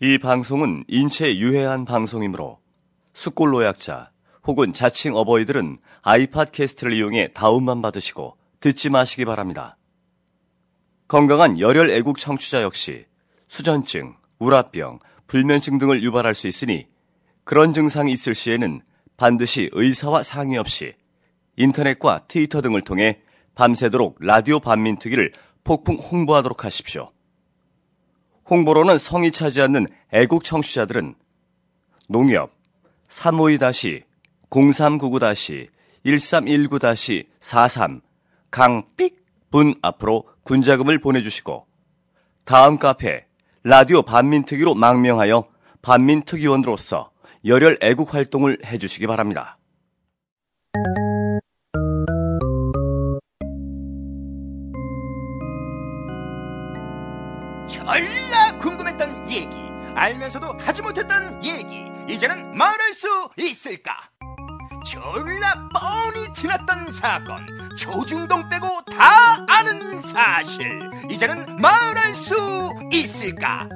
이 방송은 인체에 유해한 방송이므로 숙골 노약자 혹은 자칭 어버이들은 아이팟캐스트를 이용해 다운만 받으시고 듣지 마시기 바랍니다. 건강한 열혈 애국 청취자 역시 수전증, 우라병, 불면증 등을 유발할 수 있으니 그런 증상이 있을 시에는 반드시 의사와 상의 없이 인터넷과 트위터 등을 통해 밤새도록 라디오 반민특위를 폭풍 홍보하도록 하십시오. 홍보로는 성이 차지 않는 애국 청취자들은 농협 352-0399-1319-43 강삑 분 앞으로 군자금을 보내주시고 다음 카페 라디오 반민특위로 망명하여 반민특위원으로서 열혈 애국 활동을 해주시기 바랍니다. 졸라 궁금했던 얘기 알면서도 하지 못했던 얘기 이제는 말할 수 있을까? 졸라 뻔히 티났던 사건 조중동 빼고 다 아는 사실 이제는 말할 수 있을까?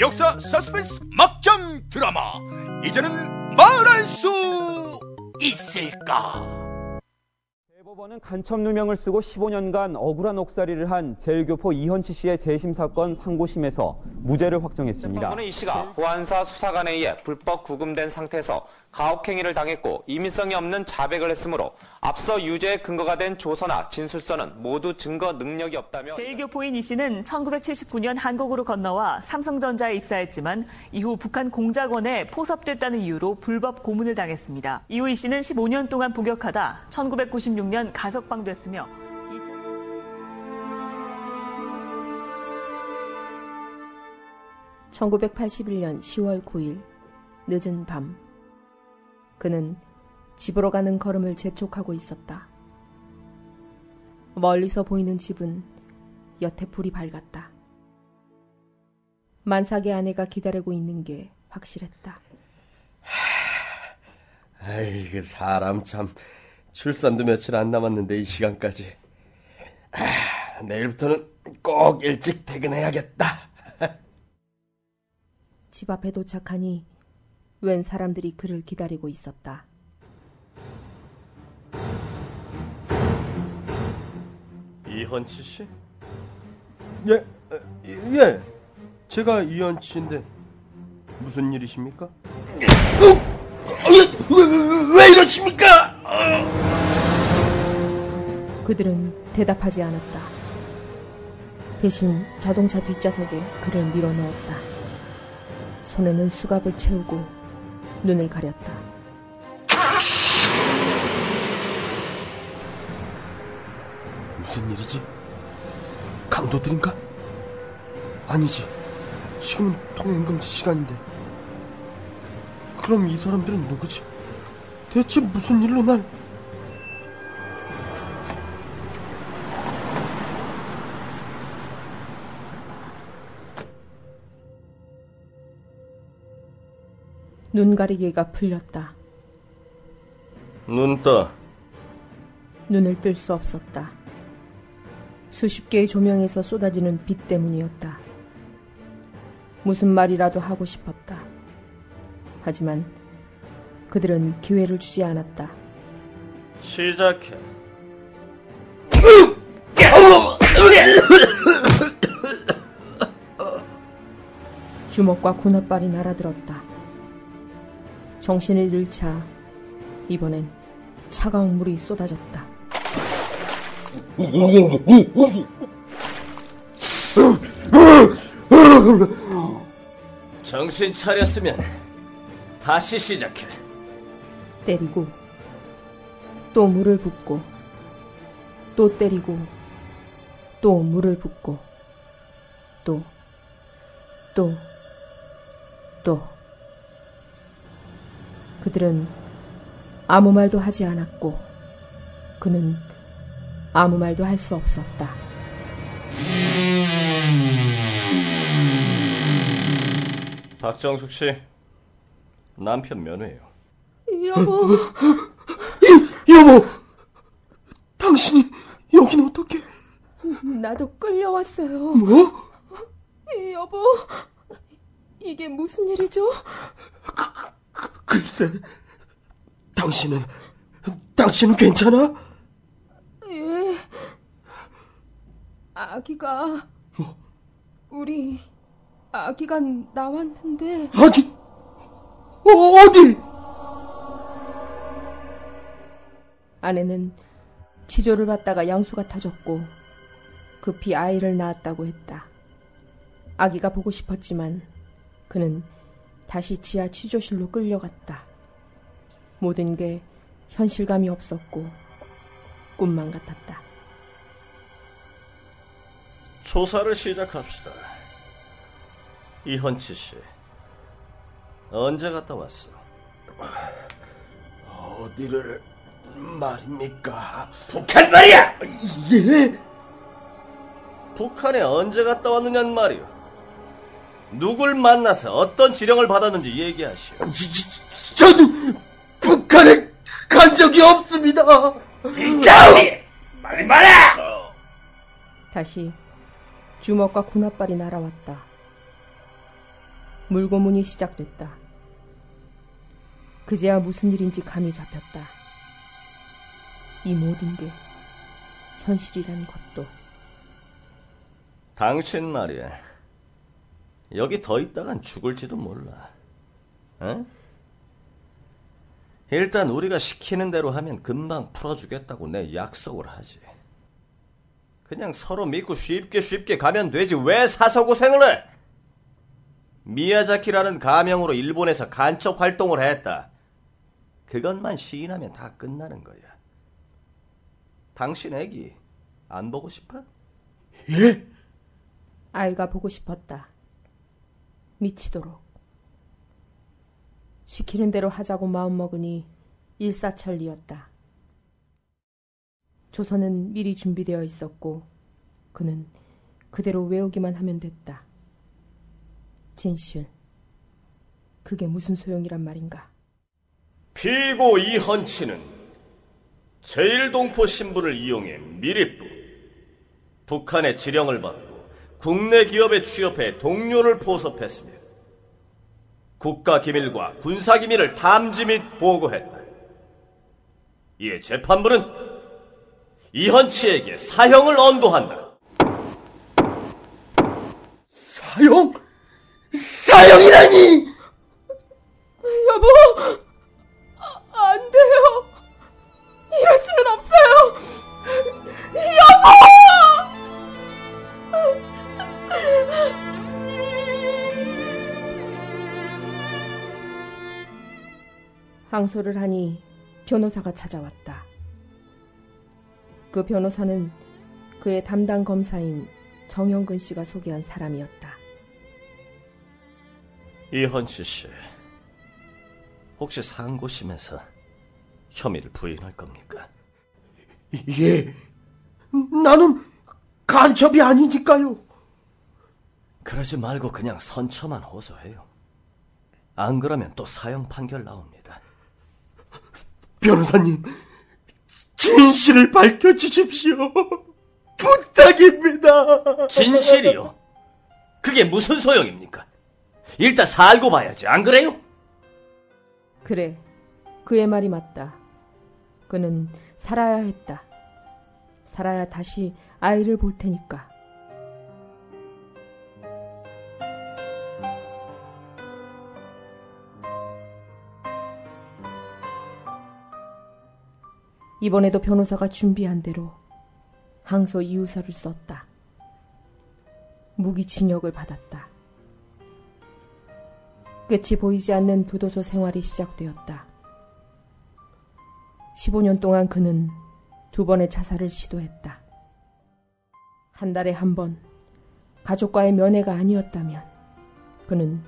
역사 서스펜스 막장 드라마 이제는 말할 수 있을까 대법원은 간첩 누명을 쓰고 15년간 억울한 옥살이를 한 제일교포 이현치 씨의 재심 사건 상고심에서 무죄를 확정했습니다. 재판부는 이 씨가 보안사 수사관에 의해 불법 구금된 상태에서 가혹행위를 당했고 이민성이 없는 자백을 했으므로 앞서 유죄의 근거가 된 조서나 진술서는 모두 증거 능력이 없다며 제1교포인 이 씨는 1979년 한국으로 건너와 삼성전자에 입사했지만 이후 북한 공작원에 포섭됐다는 이유로 불법 고문을 당했습니다. 이후 이 씨는 15년 동안 복역하다 1996년 가석방됐으며 1981년 10월 9일 늦은 밤 그는 집으로 가는 걸음을 재촉하고 있었다. 멀리서 보이는 집은 여태 불이 밝았다. 만삭의 아내가 기다리고 있는 게 확실했다. 아이, 그 사람 참 출산도 며칠 안 남았는데 이 시간까지. 아, 내일부터는 꼭 일찍 퇴근해야겠다. 집 앞에 도착하니 웬 사람들이 그를 기다리고 있었다. 이현치 씨? 예, 어, 예. 제가 이현치인데 무슨 일이십니까? 왜, 왜, 왜 이러십니까? 그들은 대답하지 않았다. 대신 자동차 뒷좌석에 그를 밀어 넣었다. 손에는 수갑을 채우고 눈을 가렸다. 무슨 일이지? 강도들인가? 아니지. 지금은 통행금지 시간인데. 그럼 이 사람들은 누구지? 대체 무슨 일로 날... 눈가리개가 풀렸다. 눈 떠. 눈을 뜰 수 없었다. 수십 개의 조명에서 쏟아지는 빛 때문이었다. 무슨 말이라도 하고 싶었다. 하지만 그들은 기회를 주지 않았다. 시작해. 주먹과 군홧발이 날아들었다. 정신을 잃자 이번엔 차가운 물이 쏟아졌다. 정신 차렸으면 다시 시작해. 때리고 또 물을 붓고 또 때리고 또 물을 붓고 또 또, 또. 그들은 아무 말도 하지 않았고, 그는 아무 말도 할 수 없었다. 박정숙 씨, 남편 면회요. 여보, 여보! 당신이 여긴 어떻게? 나도 끌려왔어요. 뭐? 여보, 이게 무슨 일이죠? 그, 그, 글쎄, 당신은, 당신은 괜찮아? 예. 아기가, 뭐? 우리, 아기가 나왔는데. 아기? 어, 어디? 아내는 치조를 받다가 양수가 터졌고 급히 아이를 낳았다고 했다. 아기가 보고 싶었지만 그는 다시 지하 취조실로 끌려갔다. 모든 게 현실감이 없었고 꿈만 같았다. 조사를 시작합시다. 이헌치 씨, 언제 갔다 왔어? 어디를 말입니까? 북한 말이야! 예? 북한에 언제 갔다 왔느냐는 말이오. 누굴 만나서 어떤 지령을 받았는지 얘기하시오. 저는 북한에 간 적이 없습니다. 이자우리! 빨리 말해! 다시 주먹과 군합발이 날아왔다. 물고문이 시작됐다. 그제야 무슨 일인지 감이 잡혔다. 이 모든 게 현실이라는 것도. 당신 말이야. 여기 더 있다간 죽을지도 몰라. 어? 일단 우리가 시키는 대로 하면 금방 풀어주겠다고 내 약속을 하지. 그냥 서로 믿고 쉽게 쉽게 가면 되지 왜 사서 고생을 해? 미야자키라는 가명으로 일본에서 간첩 활동을 했다. 그것만 시인하면 다 끝나는 거야. 당신 애기 안 보고 싶어? 예? 아이가 보고 싶었다. 미치도록. 시키는 대로 하자고 마음먹으니 일사천리였다. 조선은 미리 준비되어 있었고 그는 그대로 외우기만 하면 됐다. 진실. 그게 무슨 소용이란 말인가? 피고 이헌치는 제1동포 신분을 이용해 미리부 북한의 지령을 받고 국내 기업에 취업해 동료를 포섭했으며 국가 기밀과 군사 기밀을 탐지 및 보고했다. 이에 재판부는 이헌치에게 사형을 언도한다. 사형? 사형이라니! 여보! 아, 안 돼요! 이럴 수는 없어 항소를 하니 변호사가 찾아왔다. 그 변호사는 그의 담당 검사인 정영근 씨가 소개한 사람이었다. 이헌치 씨, 혹시 상고심에서 혐의를 부인할 겁니까? 예. 나는 간첩이 아니니까요. 그러지 말고 그냥 선처만 호소해요. 안 그러면 또 사형 판결 나옵니다. 변호사님, 진실을 밝혀주십시오. 부탁입니다. 진실이요? 그게 무슨 소용입니까? 일단 살고 봐야지, 안 그래요? 그래, 그의 말이 맞다. 그는 살아야 했다. 살아야 다시 아이를 볼 테니까. 이번에도 변호사가 준비한 대로 항소 이유서를 썼다. 무기징역을 받았다. 끝이 보이지 않는 교도소 생활이 시작되었다. 15년 동안 그는 두 번의 자살을 시도했다. 한 달에 한 번, 가족과의 면회가 아니었다면 그는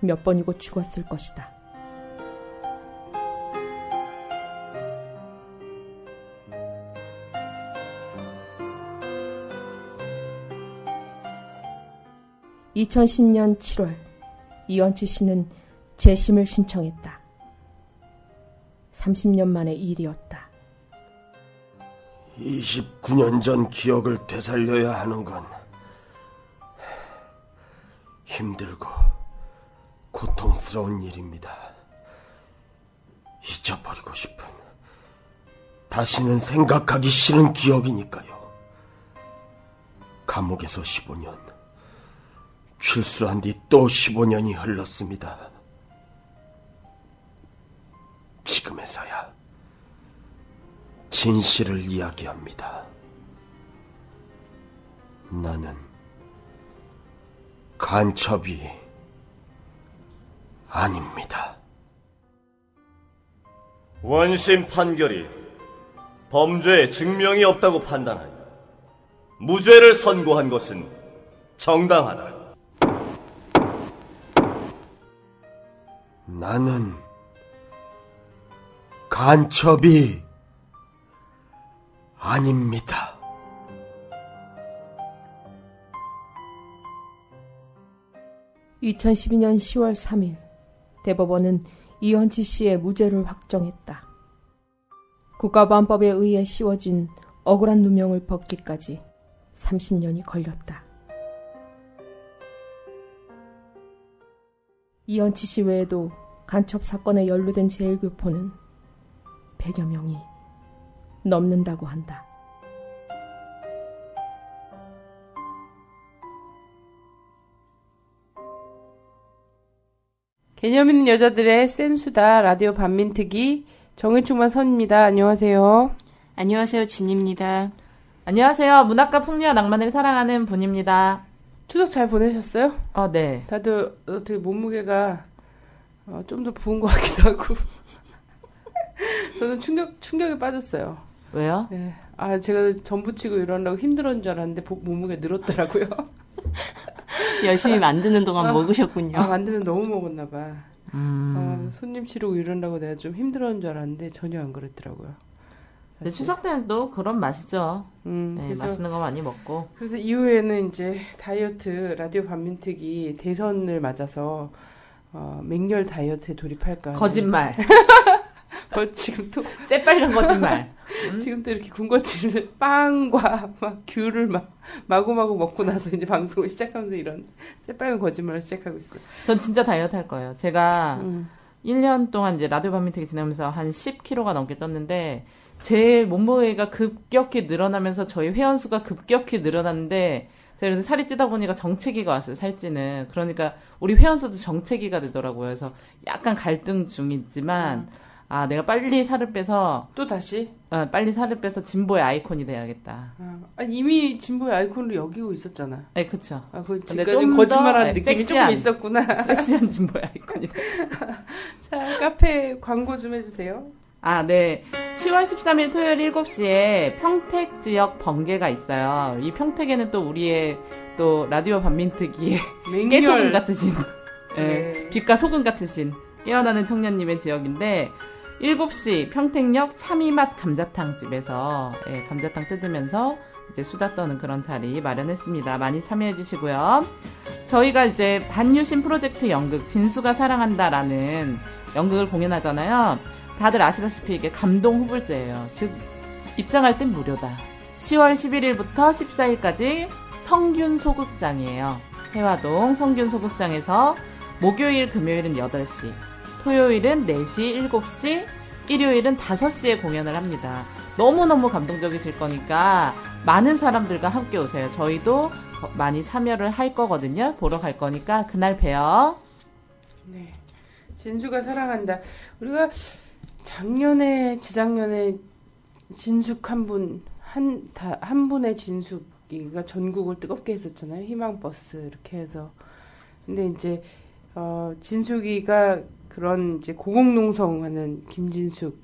몇 번이고 죽었을 것이다. (2010년 7월) 이연치 씨는 재심을 신청했다. 30년 만의 일이었다. 29년 전 기억을 되살려야 하는 건 힘들고 고통스러운 일입니다. 잊어버리고 싶은, 다시는 생각하기 싫은 기억이니까요. 감옥에서 15년, 출소한 뒤 또 15년이 흘렀습니다. 지금에서야 진실을 이야기합니다. 나는 간첩이 아닙니다. 원심 판결이 범죄의 증명이 없다고 판단하여 무죄를 선고한 것은 정당하다. 나는 간첩이 아닙니다. (2012년 10월 3일) 대법원은 이현치 씨의 무죄를 확정했다. 국가보안법에 의해 씌워진 억울한 누명을 벗기까지 30년이 걸렸다. 이현치 씨 외에도 간첩 사건에 연루된 제일교포는 100여 명이 넘는다고 한다. 개념 있는 여자들의 센수다 라디오 반민특위 정일충만 선입니다. 안녕하세요. 안녕하세요. 진입니다. 안녕하세요. 문학과 풍류와 낭만을 사랑하는 분입니다. 추석 잘 보내셨어요? 어, 네. 다들 어떻게 몸무게가 어, 좀더 부은 것 같기도 하고. 저는 충격 충격에 빠졌어요. 왜요? 네. 아 제가 전 부치고 이러려고 힘들었는 줄 알았는데 몸무게 늘었더라고요. 열심히 만드는 동안 아, 먹으셨군요. 아 만들면 너무 먹었나 봐. 음. 어, 손님 치르고 이러려고 내가 좀 힘들었는 줄 알았는데 전혀 안 그랬더라고요. 근데 추석 때는 또 그런 맛이죠. 음, 네, 그래서, 맛있는 거 많이 먹고. 그래서 이후에는 이제 다이어트 라디오 반민특위 대선을 맞아서 어, 맹렬 다이어트에 돌입할까. 거짓말. 어, 지금 또 새빨간 거짓말. 음? 지금 또 이렇게 군것질을 빵과 막 귤을 막 마구마구 먹고 나서 이제 방송을 시작하면서 이런 새빨간 거짓말을 시작하고 있어. 전 진짜 다이어트 할 거예요. 제가 음. 1년 동안 이제 라디오 반민특위 지내면서 한 10kg가 넘게 쪘는데 제 몸무게가 급격히 늘어나면서 저희 회원수가 급격히 늘어났는데 제가 그래서 살이 찌다 보니까 정체기가 왔어요, 살찌는. 그러니까 우리 회원수도 정체기가 되더라고요. 그래서 약간 갈등 중이지만 아, 내가 빨리 살을 빼서 또 다시 어, 빨리 살을 빼서 진보의 아이콘이 돼야겠다. 아, 아니, 이미 진보의 아이콘을 여기고 있었잖아. 네, 그쵸. 아, 그 근데 좀 거짓말하는 더, 느낌이 섹시한. 조금 있었구나. 섹시한 진보의 아이콘이 돼. 자, 카페 광고 좀 해주세요. 아, 네. 10월 13일 토요일 7시에 평택 지역 번개가 있어요. 이 평택에는 또 우리의 또 라디오 반민특위의 깨소금. 같으신, 예, 네. 빛과 소금 같으신 깨어나는 청년님의 지역인데, 7시 평택역 참이맛 감자탕 집에서 예, 감자탕 뜯으면서 이제 수다 떠는 그런 자리 마련했습니다. 많이 참여해 주시고요. 저희가 이제 반유신 프로젝트 연극 진수가 사랑한다라는 연극을 공연하잖아요. 다들 아시다시피 이게 감동 후불제예요. 즉 입장할 땐 무료다. 10월 11일부터 14일까지 성균 소극장이에요. 해화동 성균 소극장에서 목요일, 금요일은 8시, 토요일은 4시, 7시, 일요일은 5시에 공연을 합니다. 너무너무 감동적이실 거니까 많은 사람들과 함께 오세요. 저희도 많이 참여를 할 거거든요. 보러 갈 거니까 그날 봬요. 네. 진수가 사랑한다. 우리가 작년에, 재작년에 진숙 한 분, 한, 다, 한 분의 진숙이가 전국을 뜨겁게 했었잖아요. 희망 버스, 이렇게 해서. 근데 이제, 어, 진숙이가 그런 이제 고공농성 하는 김진숙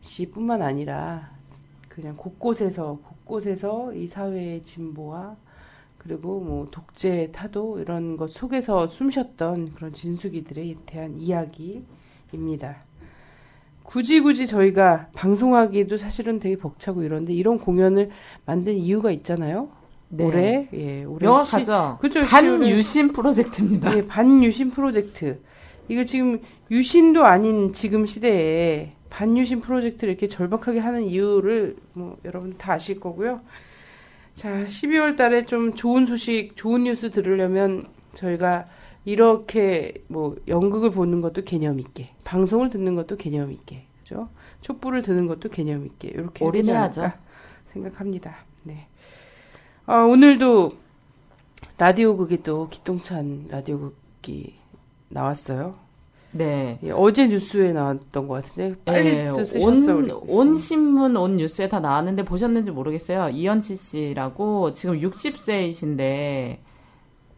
씨뿐만 아니라 그냥 곳곳에서, 곳곳에서 이 사회의 진보와 그리고 뭐 독재 타도 이런 것 속에서 숨쉬었던 그런 진숙이들에 대한 이야기입니다. 굳이 굳이 저희가 방송하기도 사실은 되게 벅차고 이런데 이런 공연을 만든 이유가 있잖아요. 네. 올해 예 올해 명확하죠. 시- 그죠 반유신 프로젝트입니다. 예, 반유신 프로젝트. 이거 지금 유신도 아닌 지금 시대에 반유신 프로젝트를 이렇게 절박하게 하는 이유를 뭐 여러분 다 아실 거고요. 자, 12월 달에 좀 좋은 소식, 좋은 뉴스 들으려면 저희가 이렇게 뭐 연극을 보는 것도 개념 있게, 방송을 듣는 것도 개념 있게, 그죠? 촛불을 드는 것도 개념 있게 이렇게 올인해야죠. 생각합니다. 네. 아, 오늘도 라디오극이 또 기똥찬 라디오극이 나왔어요. 네. 예, 어제 뉴스에 나왔던 것 같은데 빨리 예, 또 쓰셨어 온. 온 신문, 온 뉴스에 다 나왔는데 보셨는지 모르겠어요. 이현치 씨라고 지금 60세이신데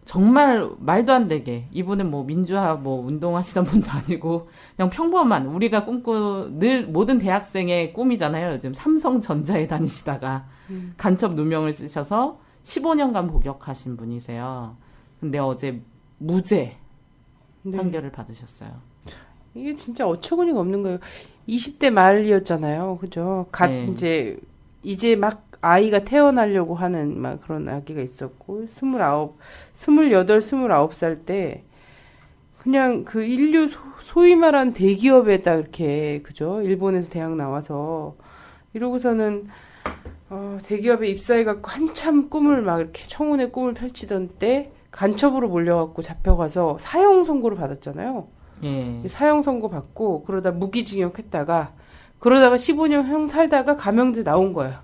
정말 말도 안 되게 이분은 뭐 민주화 뭐 운동하시던 분도 아니고 그냥 평범한 우리가 꿈꾸 늘 모든 대학생의 꿈이잖아요. 요즘 삼성전자에 다니시다가 음. 간첩 누명을 쓰셔서 15년간 복역하신 분이세요. 근데 어제 무죄 네. 판결을 받으셨어요. 이게 진짜 어처구니가 없는 거예요. 20대 말이었잖아요. 그죠? 갓 네. 이제 이제 막 아이가 태어나려고 하는 막 그런 아기가 있었고 29, 28, 29살 때 그냥 그 인류 소, 소위 말한 대기업에다 이렇게 그죠? 일본에서 대학 나와서 이러고서는 어, 대기업에 입사해갖고 한참 꿈을 막 이렇게 청혼의 꿈을 펼치던 때 간첩으로 몰려갖고 잡혀가서 사형 선고를 받았잖아요. 예. 사형 선고 받고 그러다 무기징역 했다가 그러다가 15년 형 살다가 감형돼 나온 거예요.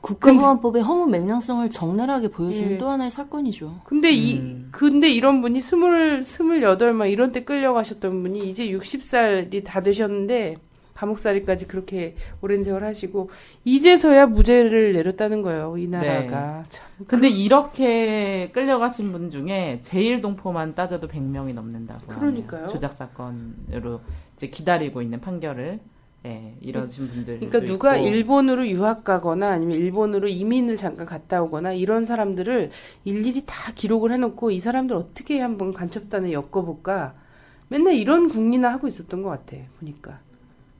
국가보안법의 허무 맹랑성을 적나라하게 보여주는 예. 또 하나의 사건이죠. 근데 이 음. 근데 이런 분이 스물 스물여덟 막 이런 때 끌려가셨던 분이 이제 60살이 다 되셨는데 감옥살이까지 그렇게 오랜 세월 하시고 이제서야 무죄를 내렸다는 거예요. 이 나라가. 참. 근데 이렇게 끌려가신 분 중에 제일 동포만 따져도 100명이 넘는다고. 그러니까요. 조작 사건으로 이제 기다리고 있는 판결을 예, 이러신 분들. 그러니까 누가 일본으로 유학 가거나 아니면 일본으로 이민을 잠깐 갔다 오거나 이런 사람들을 일일이 다 기록을 해놓고 이 사람들 어떻게 한번 간첩단에 엮어볼까 맨날 이런 궁리나 하고 있었던 것 같아 보니까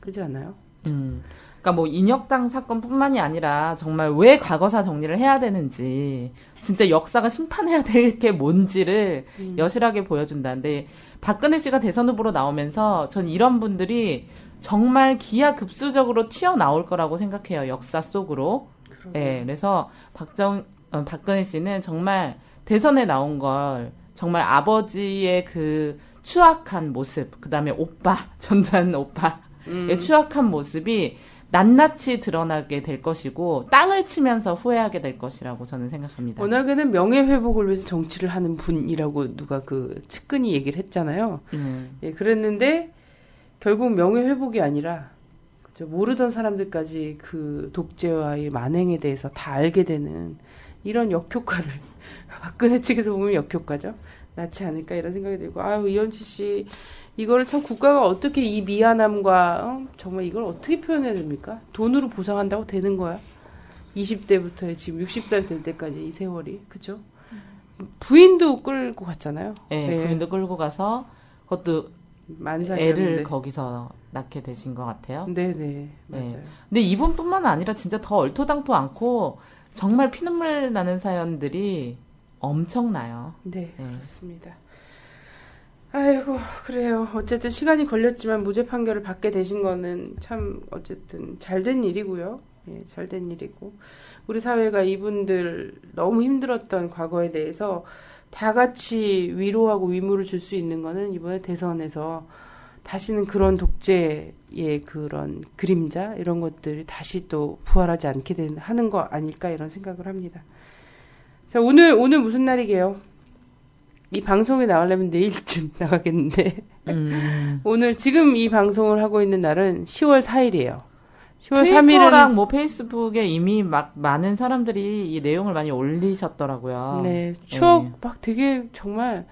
그렇지 않아요? 음. 그러니까 뭐 인혁당 사건뿐만이 아니라 정말 왜 과거사 정리를 해야 되는지 진짜 역사가 심판해야 될 게 뭔지를 음. 여실하게 보여준다는데 박근혜 씨가 대선 후보로 나오면서 전 이런 분들이 정말 기하급수적으로 튀어나올 거라고 생각해요 역사 속으로. 예, 그래서 박정 어, 박근혜 씨는 정말 대선에 나온 걸 정말 아버지의 그 추악한 모습, 그 다음에 오빠 전두환 오빠 음. 의 추악한 모습이 낱낱이 드러나게 될 것이고 땅을 치면서 후회하게 될 것이라고 저는 생각합니다. 워낙에는 명예 회복을 위해서 정치를 하는 분이라고 누가 그 측근이 얘기를 했잖아요. 음, 예, 그랬는데 결국 명예 회복이 아니라 모르던 사람들까지 그 독재와의 만행에 대해서 다 알게 되는 이런 역효과를 박근혜 측에서 보면 역효과죠. 낳지 않을까 이런 생각이 들고 아유 이현치 씨 이거를 참 국가가 어떻게 이 미안함과 어? 정말 이걸 어떻게 표현해야 됩니까? 돈으로 보상한다고 되는 거야? 20대부터 지금 60살 될 때까지 이 세월이 그죠? 부인도 끌고 갔잖아요. 예, 예. 부인도 끌고 가서 그것도 만상이었는데. 애를 거기서 낳게 되신 것 같아요. 네네 맞아요. 네. 근데 이분뿐만 아니라 진짜 더 얼토당토 않고 정말 피눈물 나는 사연들이 엄청나요. 네, 네. 그렇습니다. 아이고, 그래요. 어쨌든 시간이 걸렸지만 무죄 판결을 받게 되신 거는 참 어쨌든 잘 된 일이고요. 예, 잘 된 일이고. 우리 사회가 이분들 너무 힘들었던 과거에 대해서 다 같이 위로하고 위무를 줄 수 있는 거는 이번에 대선에서 다시는 그런 독재의 그런 그림자 이런 것들이 다시 또 부활하지 않게 된, 하는 거 아닐까 이런 생각을 합니다. 자, 오늘, 오늘 무슨 날이게요? 이 방송에 나가려면 내일쯤 나가겠는데. 음. 오늘 지금 이 방송을 하고 있는 날은 10월 4일이에요. 10월 트위터랑 3일은 뭐 페이스북에 이미 막 많은 사람들이 이 내용을 많이 올리셨더라고요. 네, 추억 막 되게 정말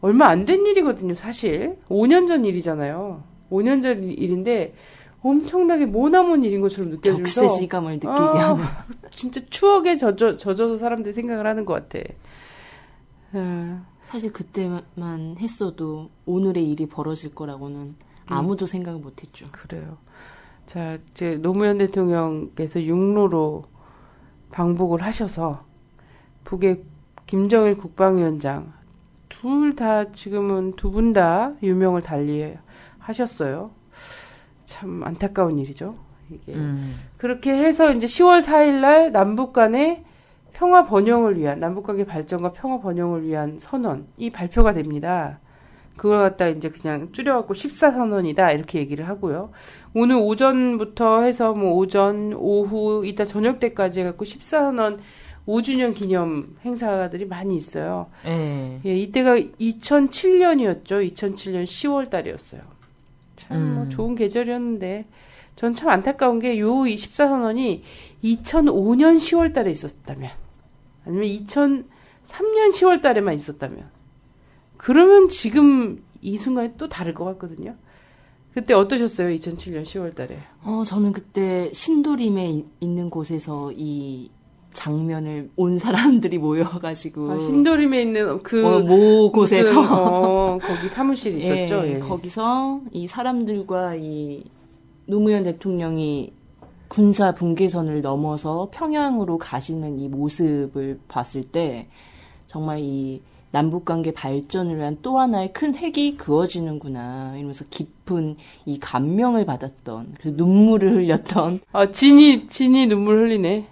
얼마 안 된 일이거든요, 사실. 5년 전 일이잖아요. 5년 전 일인데 엄청나게 모나먼 일인 것처럼 느껴지면서 격세지감을 느끼게 아, 하는. 진짜 추억에 젖어, 젖어서 사람들이 생각을 하는 것 같아. 아, 사실 그때만 했어도 오늘의 일이 벌어질 거라고는 아무도 생각 못했죠. 그래요. 자, 이제 노무현 대통령께서 육로로 방북을 하셔서 북의 김정일 국방위원장 둘 다 지금은 두 분 다 유명을 달리 하셨어요. 참 안타까운 일이죠. 이게 음. 그렇게 해서 이제 10월 4일 날 남북 간에 평화 번영을 위한 남북 관계 발전과 평화 번영을 위한 선언이 발표가 됩니다. 그걸 갖다 이제 그냥 줄여갖고 14선언이다 이렇게 얘기를 하고요. 오늘 오전부터 해서 뭐 오전, 오후, 이따 저녁 때까지 해갖고 14선언 5주년 기념 행사들이 많이 있어요. 예. 예, 이때가 2007년이었죠. 2007년 10월 달이었어요. 참, 뭐, 음. 좋은 계절이었는데, 전 참 안타까운 게, 요 24선언이 2005년 10월 달에 있었다면, 아니면 2003년 10월 달에만 있었다면, 그러면 지금 이 순간이 또 다를 것 같거든요. 그때 어떠셨어요? 2007년 10월 달에. 어, 저는 그때 신도림에 이- 있는 곳에서 이 장면을 온 사람들이 모여가지고 아, 신도림에 있는 그, 어, 모 곳에서 무슨, 어, 거기 사무실이 있었죠. 예, 예. 거기서 이 사람들과 이 노무현 대통령이 군사 분계선을 넘어서 평양으로 가시는 이 모습을 봤을 때 정말 이 남북 관계 발전을 위한 또 하나의 큰 핵이 그어지는구나 이러면서 깊은 이 감명을 받았던 그 눈물을 흘렸던 아, 진이, 진이 눈물 흘리네.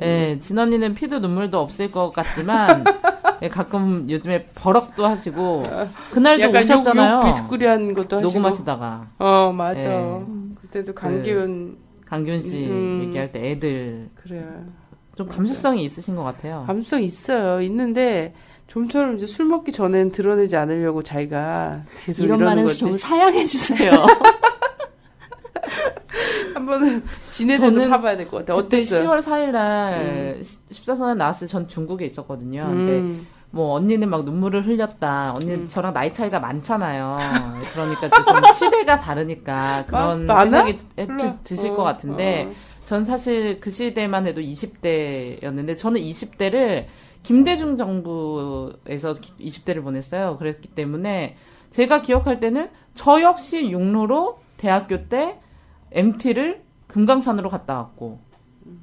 예, 진 언니는 피도 눈물도 없을 것 같지만 예, 가끔 요즘에 버럭도 하시고 그날도 오셨잖아요. 욕 비스꾸리한 것도 하시고. 녹음하시다가 어, 맞아. 예. 그때도 강기훈, 강균 씨 음. 얘기할 때 애들 그래. 좀 감수성이 있으신 것 같아요. 감수성 있어요. 있는데, 좀처럼 이제 술 먹기 전엔 드러내지 않으려고 자기가 계속 이런 말은 거지. 좀 사양해 주세요. 한 번은 진에 대해서 저는 파봐야 될 것 같아. 그때 어땠어요? 10월 4일 날 14선언 나왔을 때 전 중국에 있었거든요. 근데 음. 뭐 언니는 막 눈물을 흘렸다. 언니 는 음. 저랑 나이 차이가 많잖아요. 그러니까 좀 시대가 다르니까 그런? 생각이 드-. 드실 어, 것 같은데 어. 전 사실 그 시대만 해도 20대였는데 저는 20대를 김대중 정부에서 20대를 보냈어요. 그랬기 때문에 제가 기억할 때는 저 역시 육로로 대학교 때 MT를 금강산으로 갔다 왔고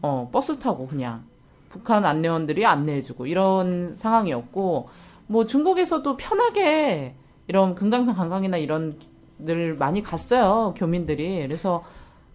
어 버스 타고 그냥 북한 안내원들이 안내해주고 이런 상황이었고 뭐 중국에서도 편하게 이런 금강산 관광이나 이런 들 많이 갔어요 교민들이 그래서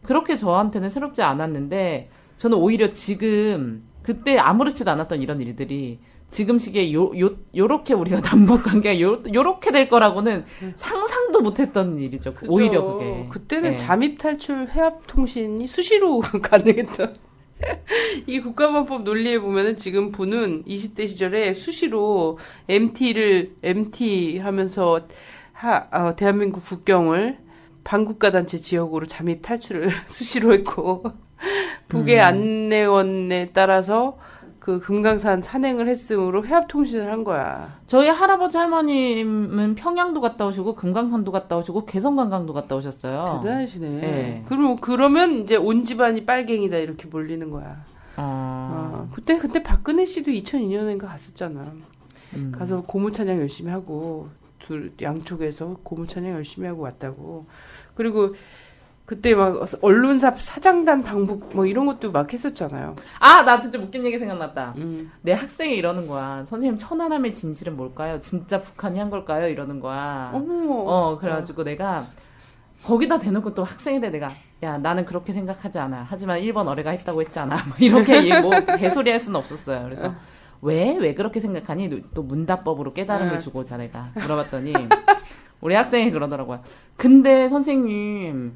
그렇게 저한테는 새롭지 않았는데 저는 오히려 지금 그때 아무렇지도 않았던 이런 일들이 지금 시기에 요, 요, 요렇게 우리가 남북 관계가 요, 요렇게 될 거라고는 상상도 못 했던 일이죠. 그죠. 오히려 그게. 그때는 예. 잠입 탈출 해압 통신이 수시로 가능했던. 이 국가보안법 논리에 보면은 지금 분은 20대 시절에 수시로 MT를 MT 하면서 하, 어, 대한민국 국경을 반국가 단체 지역으로 잠입 탈출을 수시로 했고 북의 음. 안내원에 따라서 그 금강산 산행을 했으므로 해압 통신을 한 거야. 저희 할아버지 할머님은 평양도 갔다 오시고 금강산도 갔다 오시고 개성관광도 갔다 오셨어요. 대단하시네. 예. 그럼 그러면 이제 온 집안이 빨갱이다 이렇게 몰리는 거야. 어, 어, 그때 그때 박근혜 씨도 2002년인가 갔었잖아. 음. 가서 고무 찬양 열심히 하고 둘 양쪽에서 고무 찬양 열심히 하고 왔다고. 그리고 그때 막 언론사 사장단 방북 뭐 이런 것도 막 했었잖아요. 아, 나 진짜 웃긴 얘기 생각났다. 음. 내 학생이 이러는 거야. 선생님, 천안함의 진실은 뭘까요? 진짜 북한이 한 걸까요? 이러는 거야. 어머. 어, 그래가지고 내가 거기다 대놓고 또 학생인데 내가 야 나는 그렇게 생각하지 않아. 하지만 1번 어뢰가 했다고 했잖아. 뭐 이렇게 뭐 개소리 할 수는 없었어요. 그래서 왜 왜 그렇게 생각하니? 또 문다법으로 깨달음을 응. 주고 자 내가 물어봤더니 우리 학생이 그러더라고요. 근데 선생님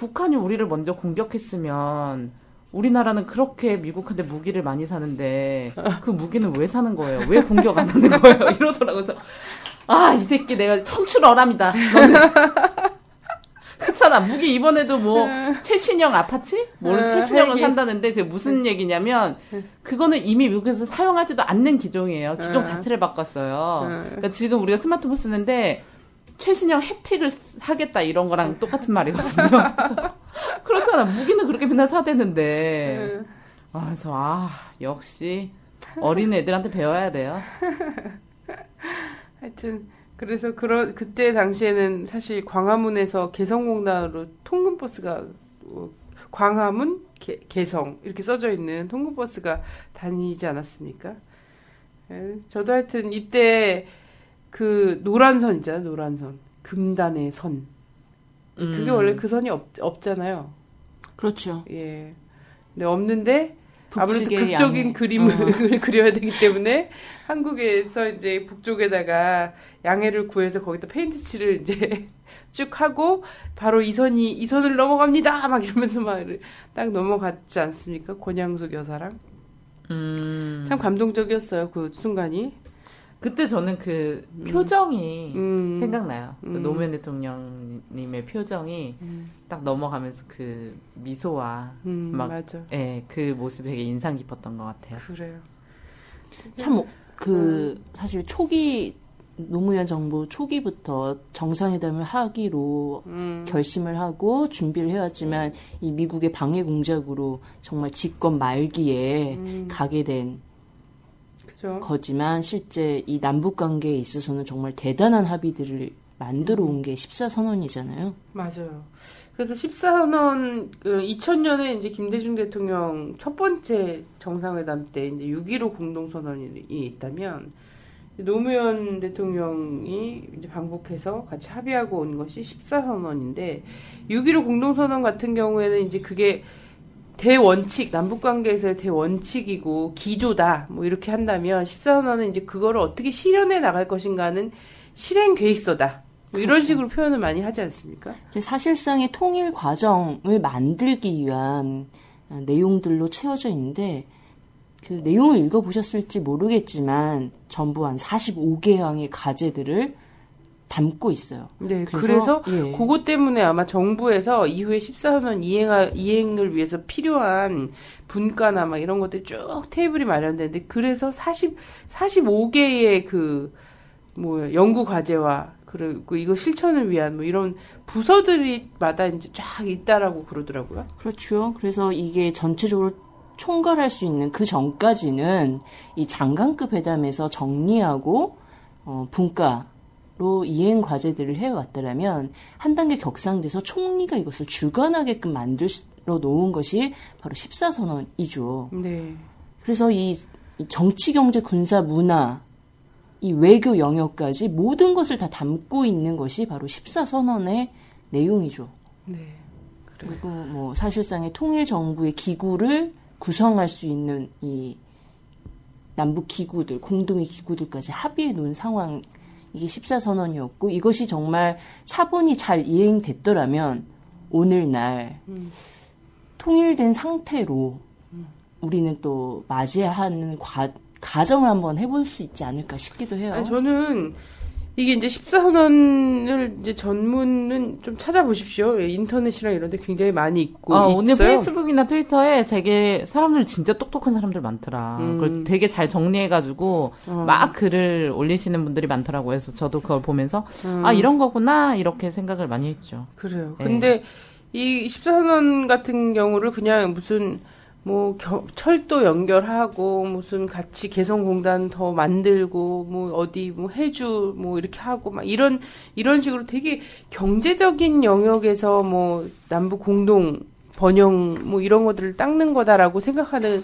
북한이 우리를 먼저 공격했으면 우리나라는 그렇게 미국한테 무기를 많이 사는데 그 무기는 왜 사는 거예요? 왜 공격 안 하는 거예요? 이러더라고요. 그래서 아, 이 새끼 내가 청출어람이다. 그렇잖아. 무기 이번에도 뭐 최신형 아파치? 뭘 음, 최신형을 헬기. 산다는데 그게 무슨 얘기냐면 그거는 이미 미국에서 사용하지도 않는 기종이에요. 기종 음. 자체를 바꿨어요. 음. 그러니까 지금 우리가 스마트폰 쓰는데 최신형 햅틱을 사겠다 이런 거랑 똑같은 말이거든요. 그렇잖아. 무기는 그렇게 맨날 사대는데. 음. 아, 그래서 아, 역시 어린 애들한테 배워야 돼요. 하여튼 그래서 그런 그때 당시에는 사실 광화문에서 개성공단으로 통근 버스가 어, 광화문 개, 개성 이렇게 써져 있는 통근 버스가 다니지 않았습니까? 예, 저도 하여튼 이때 그 노란 선 있잖아요, 노란 선 금단의 선 그게 음. 원래 그 선이 없, 없잖아요. 그렇죠. 예. 근데 없는데 아무래도 극적인 양해. 그림을 어. 그려야 되기 때문에 한국에서 이제 북쪽에다가 양해를 구해서 거기다 페인트 칠을 이제 쭉 하고 바로 이 선이 이 선을 넘어갑니다 막 이러면서 막 딱 넘어갔지 않습니까 권양숙 여사랑 음. 참 감동적이었어요 그 순간이 그때 저는 그 표정이 음. 생각나요. 그 음. 노무현 대통령님의 표정이 딱 넘어가면서 그 미소와 음, 막, 맞아. 예, 그 모습이 되게 인상 깊었던 것 같아요. 그래요. 참 그 사실 초기 노무현 정부 초기부터 정상회담을 하기로 음. 결심을 하고 준비를 해왔지만 이 미국의 방해 공작으로 정말 집권 말기에 음. 가게 된 그죠. 거지만 실제 이 남북 관계에 있어서는 정말 대단한 합의들을 만들어 온 게 14선언이잖아요. 맞아요. 그래서 14선언 그 2000년에 이제 김대중 대통령 첫 번째 정상회담 때 이제 6.15 공동선언이 있다면 노무현 대통령이 이제 방북해서 같이 합의하고 온 것이 14선언인데 6.15 공동선언 같은 경우에는 이제 그게 대원칙, 남북관계에서의 대원칙이고 기조다, 뭐 이렇게 한다면 14선언은 이제 그거를 어떻게 실현해 나갈 것인가는 실행 계획서다. 뭐 이런 그렇죠. 식으로 표현을 많이 하지 않습니까? 사실상의 통일 과정을 만들기 위한 아, 내용들로 채워져 있는데 그 내용을 읽어보셨을지 모르겠지만 전부 한 45개항의 과제들을 담고 있어요. 네, 그래서, 그래서, 예. 그것 때문에 아마 정부에서 이후에 14선언 이행하, 이행을 위해서 필요한 분과나 막 이런 것들 쭉 테이블이 마련되는데 그래서 40 45개의 그 뭐 연구 과제와 그리고 이거 실천을 위한 뭐 이런 부서들이마다 이제 쫙 있다라고 그러더라고요. 그렇죠. 그래서 이게 전체적으로 총괄할 수 있는 그 전까지는 이 장관급 회담에서 정리하고 어, 분과 로 이행 과제들을 해왔더라면 한 단계 격상돼서 총리가 이것을 주관하게끔 만들어 놓은 것이 바로 14선언이죠. 네. 그래서 이, 이 정치, 경제, 군사, 문화, 이 외교 영역까지 모든 것을 다 담고 있는 것이 바로 14선언의 내용이죠. 네. 그리고 뭐 사실상의 통일 정부의 기구를 구성할 수 있는 이 남북 기구들, 공동의 기구들까지 합의해 놓은 상황 이게 14선언이었고 이것이 정말 차분히 잘 이행됐더라면 오늘날 음. 통일된 상태로 우리는 또 맞이하는 과, 가정을 한번 해볼 수 있지 않을까 싶기도 해요. 아니, 저는 이게 이제 14선언을 이제 전문은 좀 찾아보십시오. 예, 인터넷이랑 이런 데 굉장히 많이 있고 아, 오늘 있어요. 페이스북이나 트위터에 되게 사람들 진짜 똑똑한 사람들 많더라. 음. 그걸 되게 잘 정리해가지고 어. 막 글을 올리시는 분들이 많더라고요. 그래서 저도 그걸 보면서 음. 아 이런 거구나 이렇게 생각을 많이 했죠. 그래요. 네. 근데 이 14선언 같은 경우를 그냥 무슨 뭐 겨- 철도 연결하고 무슨 같이 개성공단 더 만들고 뭐 어디 뭐 해주 뭐 이렇게 하고 막 이런 이런 식으로 되게 경제적인 영역에서 뭐 남북 공동 번영 뭐 이런 것들을 닦는 거다라고 생각하는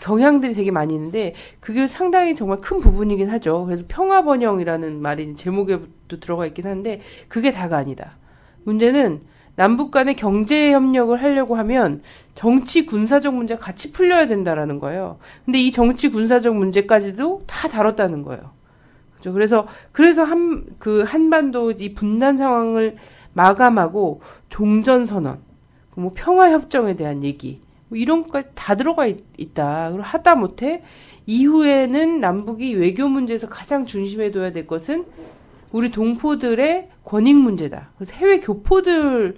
경향들이 되게 많이 있는데 그게 상당히 정말 큰 부분이긴 하죠. 그래서 평화 번영이라는 말이 제목에도 들어가 있긴 한데 그게 다가 아니다. 문제는 남북 간의 경제 협력을 하려고 하면 정치 군사적 문제가 같이 풀려야 된다라는 거예요. 근데 이 정치 군사적 문제까지도 다 다뤘다는 거예요. 그죠? 그래서 그래서 한 그 한반도 이 분단 상황을 마감하고 종전 선언, 뭐 평화 협정에 대한 얘기 뭐 이런 것까지 다 들어가 있, 다 그리고 하다 못해 이후에는 남북이 외교 문제에서 가장 중심에 둬야 될 것은 우리 동포들의 권익 문제다. 그래서 해외 교포들의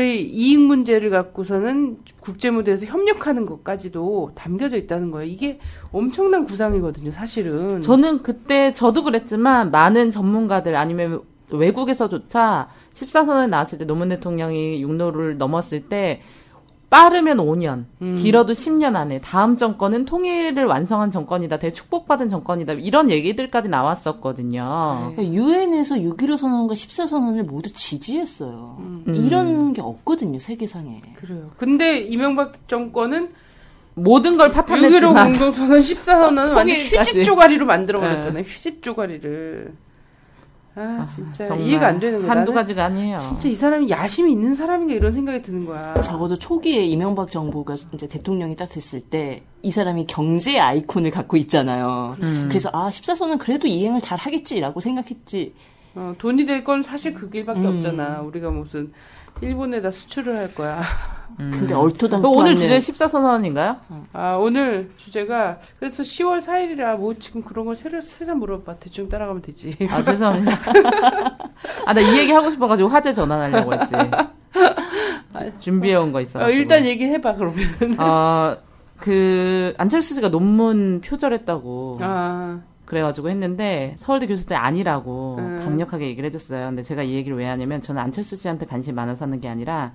이익 문제를 갖고서는 국제 무대에서 협력하는 것까지도 담겨져 있다는 거예요. 이게 엄청난 구상이거든요, 사실은. 저는 그때 저도 그랬지만 많은 전문가들 아니면 외국에서조차 14선언 나왔을 때 노무현 대통령이 육로를 넘었을 때 빠르면 5년, 음. 길어도 10년 안에 다음 정권은 통일을 완성한 정권이다, 대축복받은 정권이다 이런 얘기들까지 나왔었거든요. 네. 유엔에서 6.15 선언과 14 선언을 모두 지지했어요. 음. 이런 게 없거든요, 세계상에. 그래요. 근데 이명박 정권은 모든 걸6.15 파탄냈지만 공동선언 14선언은 완전. 휴지 쪼가리로 만들어 네. 버렸잖아요. 휴지 쪼가리를. 아, 진짜 정말 이해가 안 되는 거야. 한두 가지가 아니에요. 진짜 이 사람이 야심이 있는 사람인가 이런 생각이 드는 거야. 적어도 초기에 이명박 정부가 이제 대통령이 딱 됐을 때 이 사람이 경제 아이콘을 갖고 있잖아요. 음. 그래서 아 14선은 그래도 이행을 잘 하겠지라고 생각했지. 어, 돈이 될 건 사실 그 길밖에 음. 없잖아. 우리가 무슨 일본에다 수출을 할 거야. 근데 얼토당토 오늘 주제 14선언인가요? 아, 오늘 주제가 그래서 10월 4일이라 뭐 지금 그런 걸 새로 세상 물어봐. 대충 따라가면 되지. 아, 죄송합니다. 아, 나 이 얘기 하고 싶어가지고 화제 전환하려고 했지. 주- 준비해온 거 있어. 어, 일단 얘기해봐 그러면. 어, 그, 안철수 씨가 논문 표절했다고. 아, 그래가지고 했는데, 서울대 교수들이 아니라고 음. 강력하게 얘기를 해줬어요. 근데 제가 이 얘기를 왜 하냐면, 저는 안철수 씨한테 관심이 많아서 하는 게 아니라,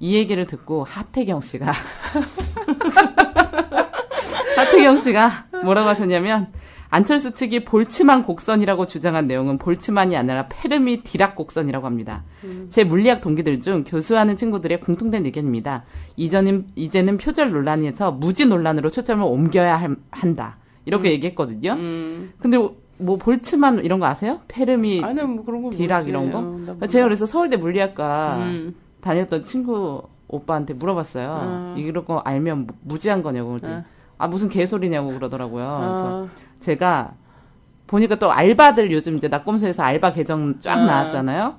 이 얘기를 듣고 하태경 씨가, 하태경 씨가 뭐라고 하셨냐면, 안철수 측이 볼츠만 곡선이라고 주장한 내용은 볼츠만이 아니라 페르미 디락 곡선이라고 합니다. 제 물리학 동기들 중 교수하는 친구들의 공통된 의견입니다. 이전은, 이제는 표절 논란에서 무지 논란으로 초점을 옮겨야 할- 한다. 이렇게 얘기했거든요. 음. 근데 뭐 볼츠만 이런 거 아세요? 페르미 아니 뭐 그런 거 디락 모르지. 이런 거? 어. 제가 그래서 서울대 물리학과 음. 다녔던 친구 오빠한테 물어봤어요. 어. 이런 거 알면 무- 무지한 거냐고 그랬더니 어. 아 무슨 개소리냐고 그러더라고요. 그래서 어, 제가 보니까 또 알바들 요즘 이제 나꼼수에서 알바 계정 쫙 어. 나왔잖아요.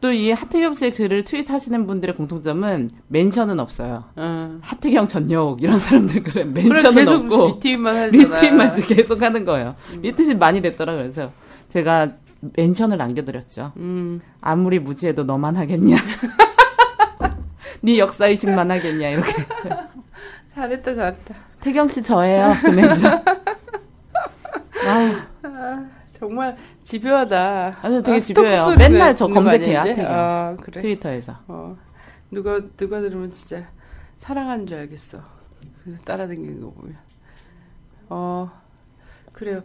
또 이 하태경 씨의 글을 트윗하시는 분들의 공통점은 멘션은 없어요. 어. 하태경 전역 이런 사람들 그래 그래 멘션은 계속 없고 리트윗만 하잖아. 리트윗만 계속 하는 거예요. 리트윗이 많이 됐더라 그래서 제가 멘션을 남겨드렸죠. 음. 아무리 무지해도 너만 하겠냐? 네 역사 의식만 하겠냐 이렇게. 잘했다 잘했다. 태경 씨 저예요 그 멘션. 아, 정말 집요하다. 아주 되게 아, 집요해요. 맨날 저 검색해요. 아 그래. 트위터에서. 어. 누가 누가 들으면 진짜 사랑한 줄 알겠어. 그 따라다니는 거 보면. 어 그래요.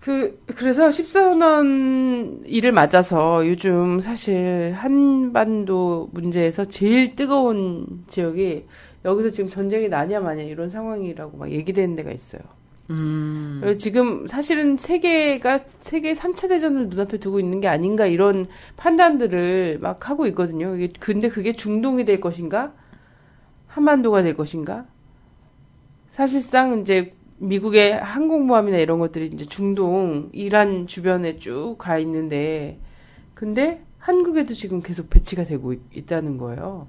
그 그래서 14원 일을 맞아서 요즘 사실 한반도 문제에서 제일 뜨거운 지역이 여기서 지금 전쟁이 나냐 마냐 이런 상황이라고 막 얘기되는 데가 있어요. 음. 지금 사실은 세계가 세계 3차 대전을 눈앞에 두고 있는 게 아닌가 이런 판단들을 막 하고 있거든요. 근데 그게 중동이 될 것인가? 한반도가 될 것인가? 사실상 이제 미국의 항공모함이나 이런 것들이 이제 중동, 이란 주변에 쭉 가 있는데 근데 한국에도 지금 계속 배치가 되고 있, 있다는 거예요.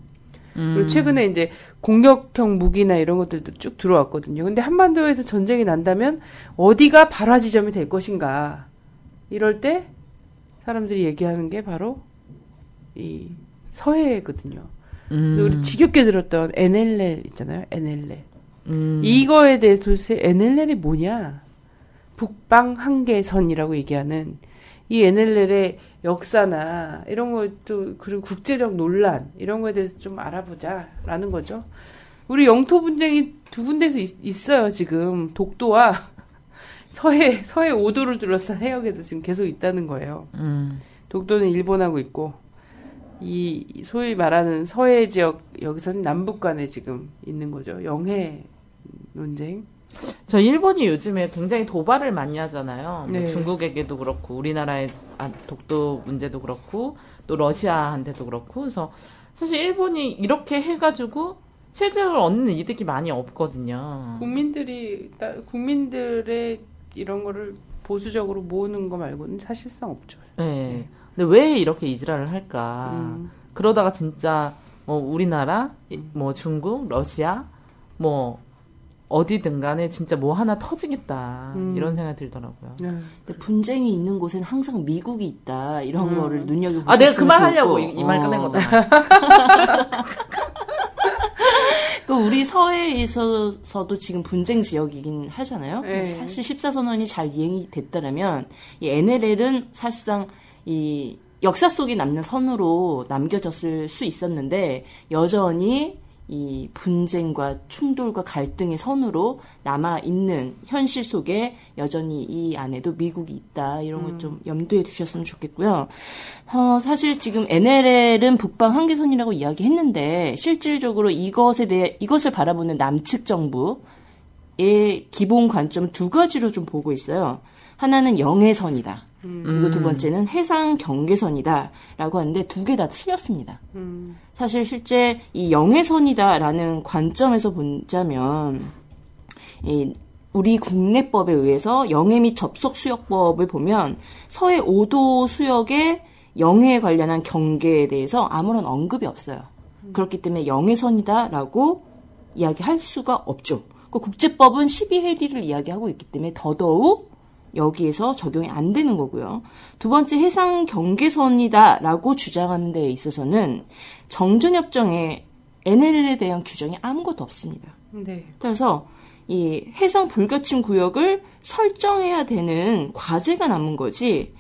그리고 최근에 이제 공격형 무기나 이런 것들도 쭉 들어왔거든요. 근데 한반도에서 전쟁이 난다면 어디가 발화 지점이 될 것인가? 이럴 때 사람들이 얘기하는 게 바로 이 서해거든요. 음. 우리 지겹게 들었던 NLL 있잖아요. NLL. 음. 이거에 대해서 도대체 NLL이 뭐냐? 북방 한계선이라고 얘기하는 이 NLL의 역사나 이런 것도 그리고 국제적 논란 이런 거에 대해서 좀 알아보자라는 거죠. 우리 영토 분쟁이 두 군데서 있, 어요 지금 독도와 서해 서해 5도를 둘러싼 해역에서 지금 계속 있다는 거예요. 음. 독도는 일본하고 있고 이 소위 말하는 서해 지역 여기서는 남북 간에 지금 있는 거죠. 영해 논쟁. 저 일본이 요즘에 굉장히 도발을 많이 하잖아요. 뭐 네. 중국에게도 그렇고 우리나라의 아, 독도 문제도 그렇고 또 러시아한테도 그렇고 그래서 사실 일본이 이렇게 해가지고 체제를 얻는 이득이 많이 없거든요. 국민들이 따- 국민들의 이런 거를 보수적으로 모으는 거 말고는 사실상 없죠. 네. 근데 왜 이렇게 이지랄을 할까? 음. 그러다가 진짜 뭐 우리나라, 이- 뭐 중국, 러시아, 뭐 어디든 간에 진짜 뭐 하나 터지겠다 음. 이런 생각이 들더라고요. 네. 근데 분쟁이 있는 곳엔 항상 미국이 있다 이런 음. 거를 눈여겨 보셨으면 아 내가 그 말 하려고 좋을 이말 거. 꺼낸 어. 거다. 그 우리 서해에 있어서도 지금 분쟁 지역이긴 하잖아요. 네. 사실 14선언이 잘 이행이 됐다면 이 NLL은 사실상 이 역사 속에 남는 선으로 남겨졌을 수 있었는데 여전히 이 분쟁과 충돌과 갈등의 선으로 남아 있는 현실 속에 여전히 이 안에도 미국이 있다 이런 걸좀 염두에 두셨으면 좋겠고요. 어, 사실 지금 NLL은 북방 한계선이라고 이야기했는데 실질적으로 이것에 대해 이것을 바라보는 남측 정부의 기본 관점 두 가지로 좀 보고 있어요. 하나는 영해선이다. 그리고 두 번째는 해상 경계선이다라고 하는데 두 개 다 틀렸습니다. 음. 사실 실제 이 영해선이다라는 관점에서 보자면 이 우리 국내법에 의해서 영해 및 접속 수역법을 보면 서해 5도 수역의 영해에 관련한 경계에 대해서 아무런 언급이 없어요. 그렇기 때문에 영해선이다라고 이야기할 수가 없죠. 그 국제법은 12해리를 이야기하고 있기 때문에 더더욱 여기에서 적용이 안 되는 거고요. 두 번째 해상 경계선이다라고 주장하는 데 있어서는 정전협정에 NLL에 대한 규정이 아무것도 없습니다. 네. 그래서 이 해상 불가침 구역을 설정해야 되는 과제가 남은 거지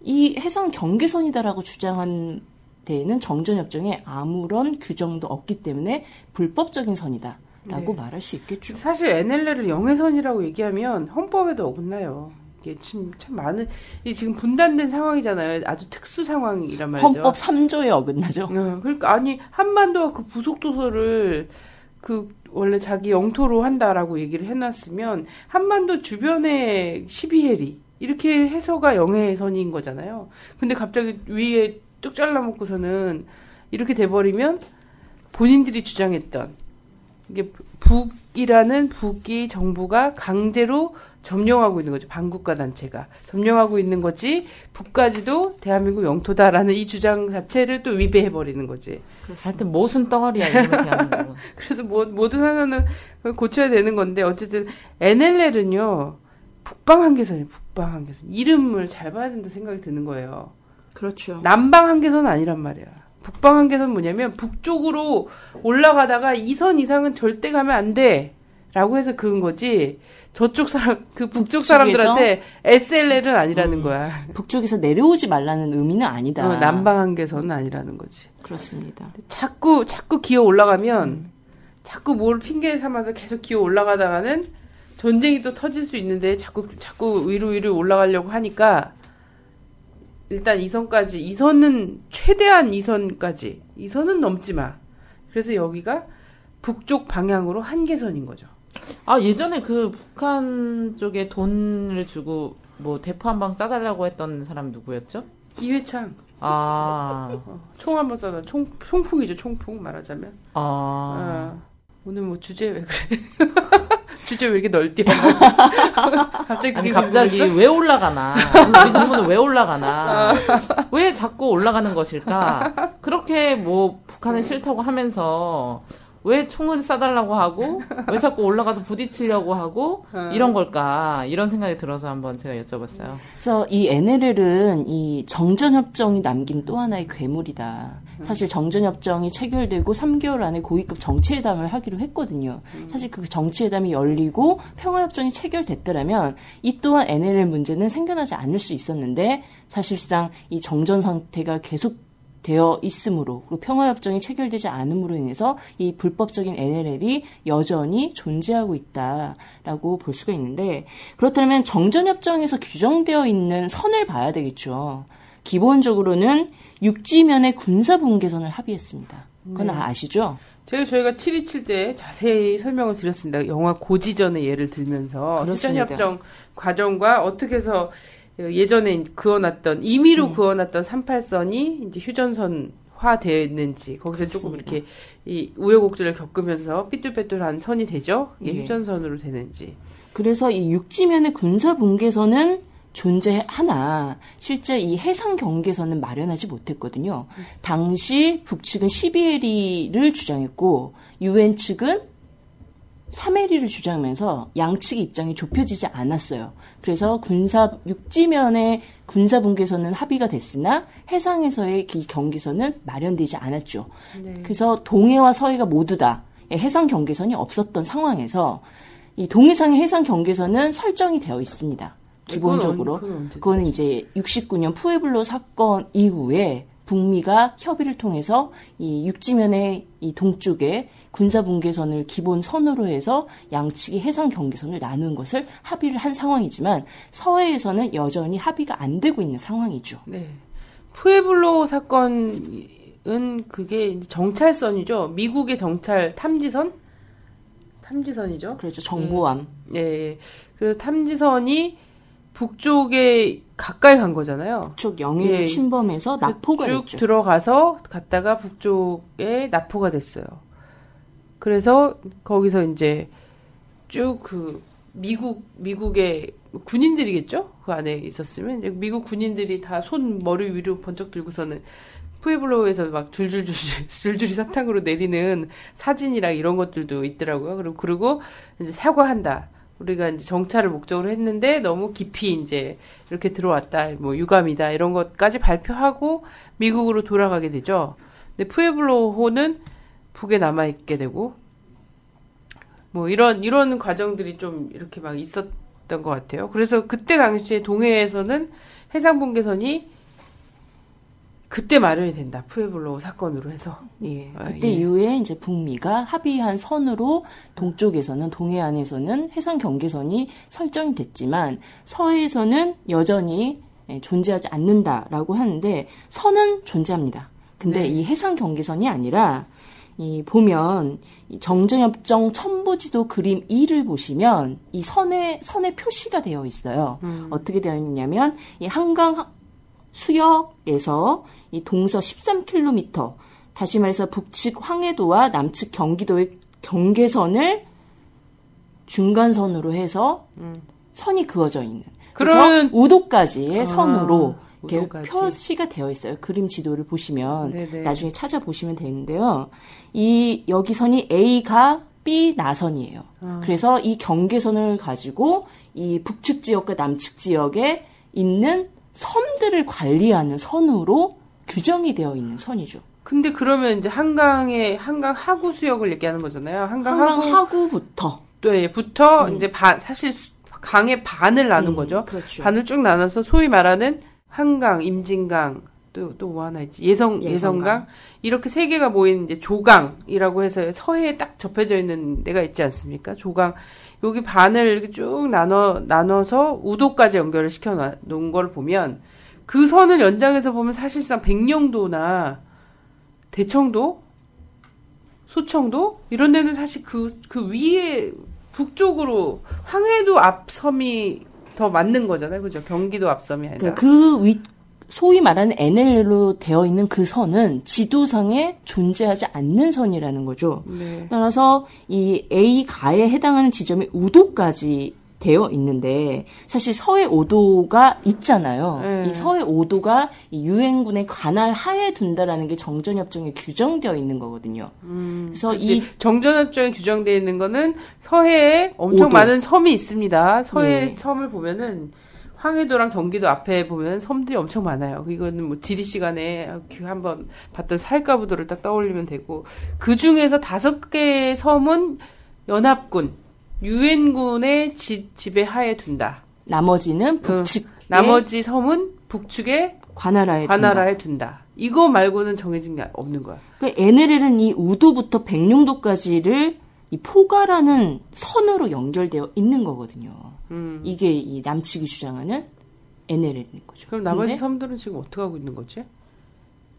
이 해상 경계선이다라고 주장한 데에는 정전협정에 아무런 규정도 없기 때문에 불법적인 선이다 라고 네. 말할 수 있겠죠. 사실 NLL을 영해선이라고 얘기하면 헌법에도 어긋나요. 이게 참, 참 많은 이 지금 분단된 상황이잖아요. 아주 특수 상황이란 말이죠. 헌법 3조에 어긋나죠. 어, 그러니까 아니 한반도와 그 부속 도서를 그 원래 자기 영토로 한다라고 얘기를 해놨으면 한반도 주변에 12해리 이렇게 해서가 영해선인 거잖아요. 근데 갑자기 위에 뚝 잘라먹고서는 이렇게 돼버리면 본인들이 주장했던 이게 북이라는 북이 정부가 강제로 점령하고 있는 거죠. 반국가 단체가 점령하고 있는 거지 북까지도 대한민국 영토다라는 이 주장 자체를 또 위배해 버리는 거지. 하여튼 모순 덩어리야 대한민국은. 그래서 뭐, 모든 하나는 고쳐야 되는 건데 어쨌든 NLL은요 북방 한계선이 북방 한계선 이름을 잘 봐야 된다 생각이 드는 거예요. 그렇죠. 남방 한계선은 아니란 말이야. 북방 한계선 뭐냐면 북쪽으로 올라가다가 이선 이상은 절대 가면 안 돼. 라고 해서 그은 거지. 저쪽 사람, 그 북쪽? 사람들한테 SLL은 아니라는 음. 거야. 북쪽에서 내려오지 말라는 의미는 아니다. 어, 남방 한계선은 아니라는 거지. 그렇습니다. 자꾸, 자꾸 기어 올라가면, 자꾸 뭘 핑계 삼아서 계속 기어 올라가다가는 전쟁이 또 터질 수 있는데 자꾸, 자꾸 위로 위로 올라가려고 하니까 일단 이 선까지, 이 선은 최대한 이 선까지, 이 선은 넘지 마. 그래서 여기가 북쪽 방향으로 한계선인 거죠. 아 예전에 그 북한 쪽에 돈을 주고 뭐 대포 한 방 쏴달라고 했던 사람 누구였죠? 이회창. 아, 어, 총 한번 쏴다. 총, 총풍이죠, 총풍 말하자면. 아, 어, 오늘 뭐 주제 왜 그래? 주제 왜 이렇게 널뛰어? 갑자기 아니 갑자기 궁금했어? 왜 올라가나? 우리 정부는 왜 올라가나? 왜 자꾸 올라가는 것일까? 그렇게 뭐 북한은 싫다고 하면서 왜 총을 쏴달라고 하고 왜 자꾸 올라가서 부딪히려고 하고 이런 걸까? 이런 생각이 들어서 한번 제가 여쭤봤어요. 그래서 이 NLL은 이 정전협정이 남긴 또 하나의 괴물이다. 사실 정전협정이 체결되고 3개월 안에 고위급 정치회담을 하기로 했거든요. 사실 그 정치회담이 열리고 평화협정이 체결됐더라면 이 또한 NLL 문제는 생겨나지 않을 수 있었는데 사실상 이 정전 상태가 계속 되어 있으므로 그리고 평화협정이 체결되지 않음으로 인해서 이 불법적인 NLL이 여전히 존재하고 있다라고 볼 수가 있는데 그렇다면 정전협정에서 규정되어 있는 선을 봐야 되겠죠. 기본적으로는 육지면의 군사 분계선을 합의했습니다. 그건 네. 아시죠? 저희 저희가 727 때 자세히 설명을 드렸습니다. 영화 고지전의 예를 들면,서 그렇습니다. 휴전협정 과정과 어떻게 해서 예전에 그어놨던 임의로 음. 그어놨던 38선이 이제 휴전선화 됐는지 거기서 조금 그렇습니다. 이렇게 이 우여곡절을 겪으면서 삐뚤빼뚤한 선이 되죠. 이게 예. 휴전선으로 되는지. 그래서 이 육지면의 군사 분계선은 존재하나 실제 이 해상 경계선은 마련하지 못했거든요. 당시 북측은 12해리를 주장했고 유엔 측은 3해리를 주장하면서 양측의 입장이 좁혀지지 않았어요. 그래서 군사 육지면의 군사 분계선은 합의가 됐으나 해상에서의 이 경계선은 마련되지 않았죠. 네. 그래서 동해와 서해가 모두 다 해상 경계선이 없었던 상황에서 이 동해상의 해상 경계선은 설정이 되어 있습니다. 기본적으로 그건 언제 그거는 이제 69년 푸에블로 사건 이후에 북미가 협의를 통해서 이 육지면의 이 동쪽에 군사 분계선을 기본 선으로 해서 양측이 해상 경계선을 나누는 것을 합의를 한 상황이지만 서해에서는 여전히 합의가 안 되고 있는 상황이죠. 네. 푸에블로 사건은 그게 정찰선이죠. 미국의 정찰 탐지선? 탐지선이죠. 그렇죠. 정보함. 예, 예. 그래서 탐지선이 북쪽에 가까이 간 거잖아요. 북쪽 영해를 예. 침범해서 나포가 쭉 됐죠. 들어가서 갔다가 북쪽에 나포가 됐어요. 그래서 거기서 이제 쭉 그 미국 미국의 군인들이겠죠? 그 안에 있었으면 미국 군인들이 다 손 머리 위로 번쩍 들고서는 푸에블로에서 막 줄줄줄 줄줄이 사탕으로 내리는 사진이랑 이런 것들도 있더라고요. 그리고 그리고 이제 사과한다. 우리가 이제 정찰을 목적으로 했는데 너무 깊이 이제 이렇게 들어왔다. 뭐 유감이다. 이런 것까지 발표하고 미국으로 돌아가게 되죠. 근데 푸에블로호는 북에 남아 있게 되고 뭐 이런 이런 과정들이 좀 이렇게 막 있었던 것 같아요. 그래서 그때 당시에 동해에서는 해상 분계선이 그때 마련이 된다. 푸에블로 사건으로 해서. 예. 아, 그때 예. 이후에 이제 북미가 합의한 선으로 동쪽에서는 동해안에서는 해상 경계선이 설정이 됐지만 서해에서는 여전히 예, 존재하지 않는다라고 하는데 선은 존재합니다. 근데 네. 이 해상 경계선이 아니라 이 보면 이 정전협정 첨부지도 그림 2를 보시면 이 선에 선에 표시가 되어 있어요. 어떻게 되어 있냐면 이 한강 수역에서 이 동서 13km, 다시 말해서 북측 황해도와 남측 경기도의 경계선을 중간선으로 해서 선이 그어져 있는. 그래서 그러면- 우도까지의 아, 선으로 이렇게. 표시가 되어 있어요. 그림 지도를 보시면 네네. 나중에 찾아보시면 되는데요. 이 여기 선이 A가 B 나선이에요. 아. 그래서 이 경계선을 가지고 이 북측 지역과 남측 지역에 있는 섬들을 관리하는 선으로 규정이 되어 있는 선이죠. 근데 그러면 이제 한강의 한강 하구 수역을 얘기하는 거잖아요. 한강, 한강 하구 하구부터 네, 부터 이제 반 사실 수- 강의 반을 나눈 음, 거죠. 그렇죠. 반을 쭉 나눠서 소위 말하는 한강, 임진강, 또 또 뭐 하나 있지 예성 예성강. 예성강 이렇게 세 개가 모인 이제 조강이라고 해서 서해에 딱 접해져 있는 데가 있지 않습니까? 조강 여기 반을 이렇게 쭉 나눠 나눠서 우도까지 연결을 시켜 놔- 놓은 걸 보면 그 선을 연장해서 보면 사실상 백령도나 대청도 소청도 이런 데는 사실 그 그 위에 북쪽으로 황해도 앞섬이 더 맞는 거잖아요. 그죠? 경기도 앞섬이 아니라. 그그 위, 소위 말하는 NL로 되어 있는 그 선은 지도상에 존재하지 않는 선이라는 거죠. 네. 따라서 이 A 가에 해당하는 지점이 우도까지 되어 있는데 사실 서해 5도가 있잖아요. 네. 이 서해 5도가 이 유엔군의 관할 하에 둔다라는 게 정전협정에 규정되어 있는 거거든요. 그래서 그치. 이 정전협정에 규정되어 있는 거는 서해에 엄청 오도. 많은 섬이 있습니다. 서해 네. 섬을 보면은 황해도랑 경기도 앞에 보면 섬들이 엄청 많아요. 이거는 뭐 지리 시간에 한번 봤던 살가부도를 딱 떠올리면 되고 그 중에서 다섯 개의 섬은 연합군 유엔군의 지, 지배 하에 둔다. 나머지는 북측 나머지 섬은 북측의 관할하에 둔다. 관할하에 둔다. 이거 말고는 정해진 게 없는 거야. 그 NLL은 이 우도부터 백령도까지를 이 포가라는 선으로 연결되어 있는 거거든요. 음. 이게 이 남측이 주장하는 NLL인 거죠. 그럼 나머지 섬들은 지금 어떻게 하고 있는 거지?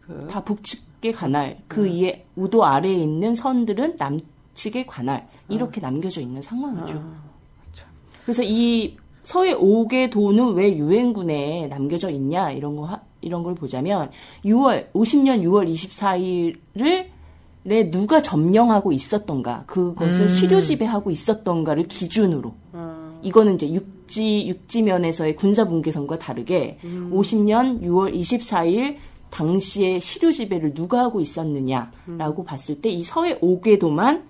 그 다 북측의 관할, 그 음. 위에 우도 아래에 있는 선들은 남측의 관할 이렇게 남겨져 있는 상황이죠. 아, 그래서 이 서해 5개 도는 왜 유엔군에 남겨져 있냐 이런 거 하- 이런 걸 보자면 6월 50년 6월 24일을 내 누가 점령하고 있었던가 그것을 음. 시료 지배하고 있었던가를 기준으로 아, 이거는 이제 육지 육지면에서의 군사 분계선과 다르게 음. 50년 6월 24일 당시에 시료 지배를 누가 하고 있었느냐라고 음. 봤을 때 이 서해 5궤도만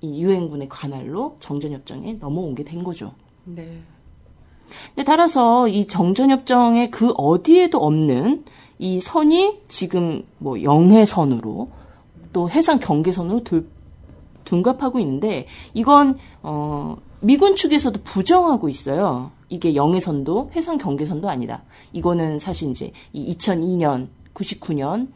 이 유엔군의 관할로 정전협정에 넘어온 게된 거죠. 네. 근데 따라서 이 정전협정의 그 어디에도 없는 이 선이 지금 뭐 영해선으로 또 해상 경계선으로 돌- 둔갑하고 있는데 이건 어 미군 측에서도 부정하고 있어요. 이게 영해선도 해상 경계선도 아니다. 이거는 사실 이제 이 2002년, 99년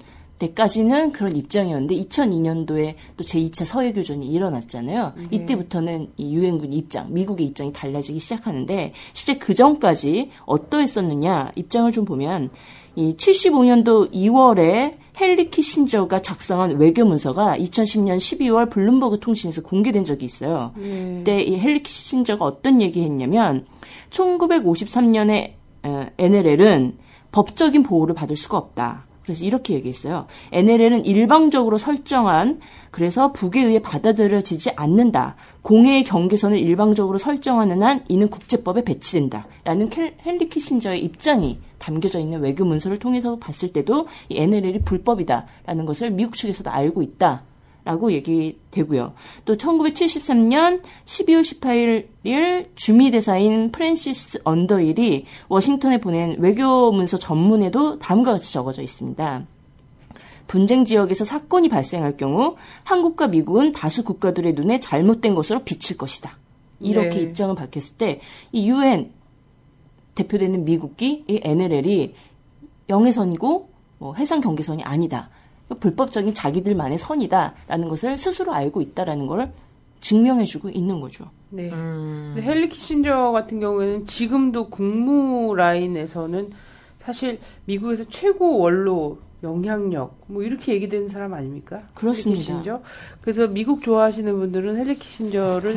때까지는 그런 입장이었는데 2002년도에 또 제2차 서해 교전이 일어났잖아요. 이때부터는 이 유엔군 입장, 미국의 입장이 달라지기 시작하는데 실제 그 전까지 어떠했었느냐 입장을 좀 보면 이 75년도 2월에 헨리 키신저가 작성한 외교 문서가 2010년 12월 블룸버그 통신에서 공개된 적이 있어요. 네. 그때 이 헨리 키신저가 어떤 얘기했냐면 1953년에 NLL은 법적인 보호를 받을 수가 없다. 그래서 이렇게 얘기했어요. NLL은 일방적으로 설정한 그래서 북에 의해 받아들여지지 않는다. 공해의 경계선을 일방적으로 설정하는 한 이는 국제법에 배치된다. 라는 헨리 키신저의 입장이 담겨져 있는 외교 문서를 통해서 봤을 때도 이 NLL이 불법이다라는 것을 미국 측에서도 알고 있다. 라고 얘기되고요. 또 1973년 12월 18일 주미 대사인 프랜시스 언더힐이 워싱턴에 보낸 외교 문서 전문에도 다음과 같이 적어져 있습니다. 분쟁 지역에서 사건이 발생할 경우 한국과 미국은 다수 국가들의 눈에 잘못된 것으로 비칠 것이다. 이렇게 네. 입장을 밝혔을 때 이 유엔 대표되는 미국이 이 NLL이 영해선이고 뭐 해상 경계선이 아니다. 불법적인 자기들만의 선이다라는 것을 스스로 알고 있다라는 걸 증명해주고 있는 거죠. 네. 음. 헨리 키신저 같은 경우에는 지금도 국무 라인에서는 사실 미국에서 최고 원로 영향력 뭐 이렇게 얘기되는 사람 아닙니까? 그렇습니다. 키신저. 그래서 미국 좋아하시는 분들은 헨리 키신저를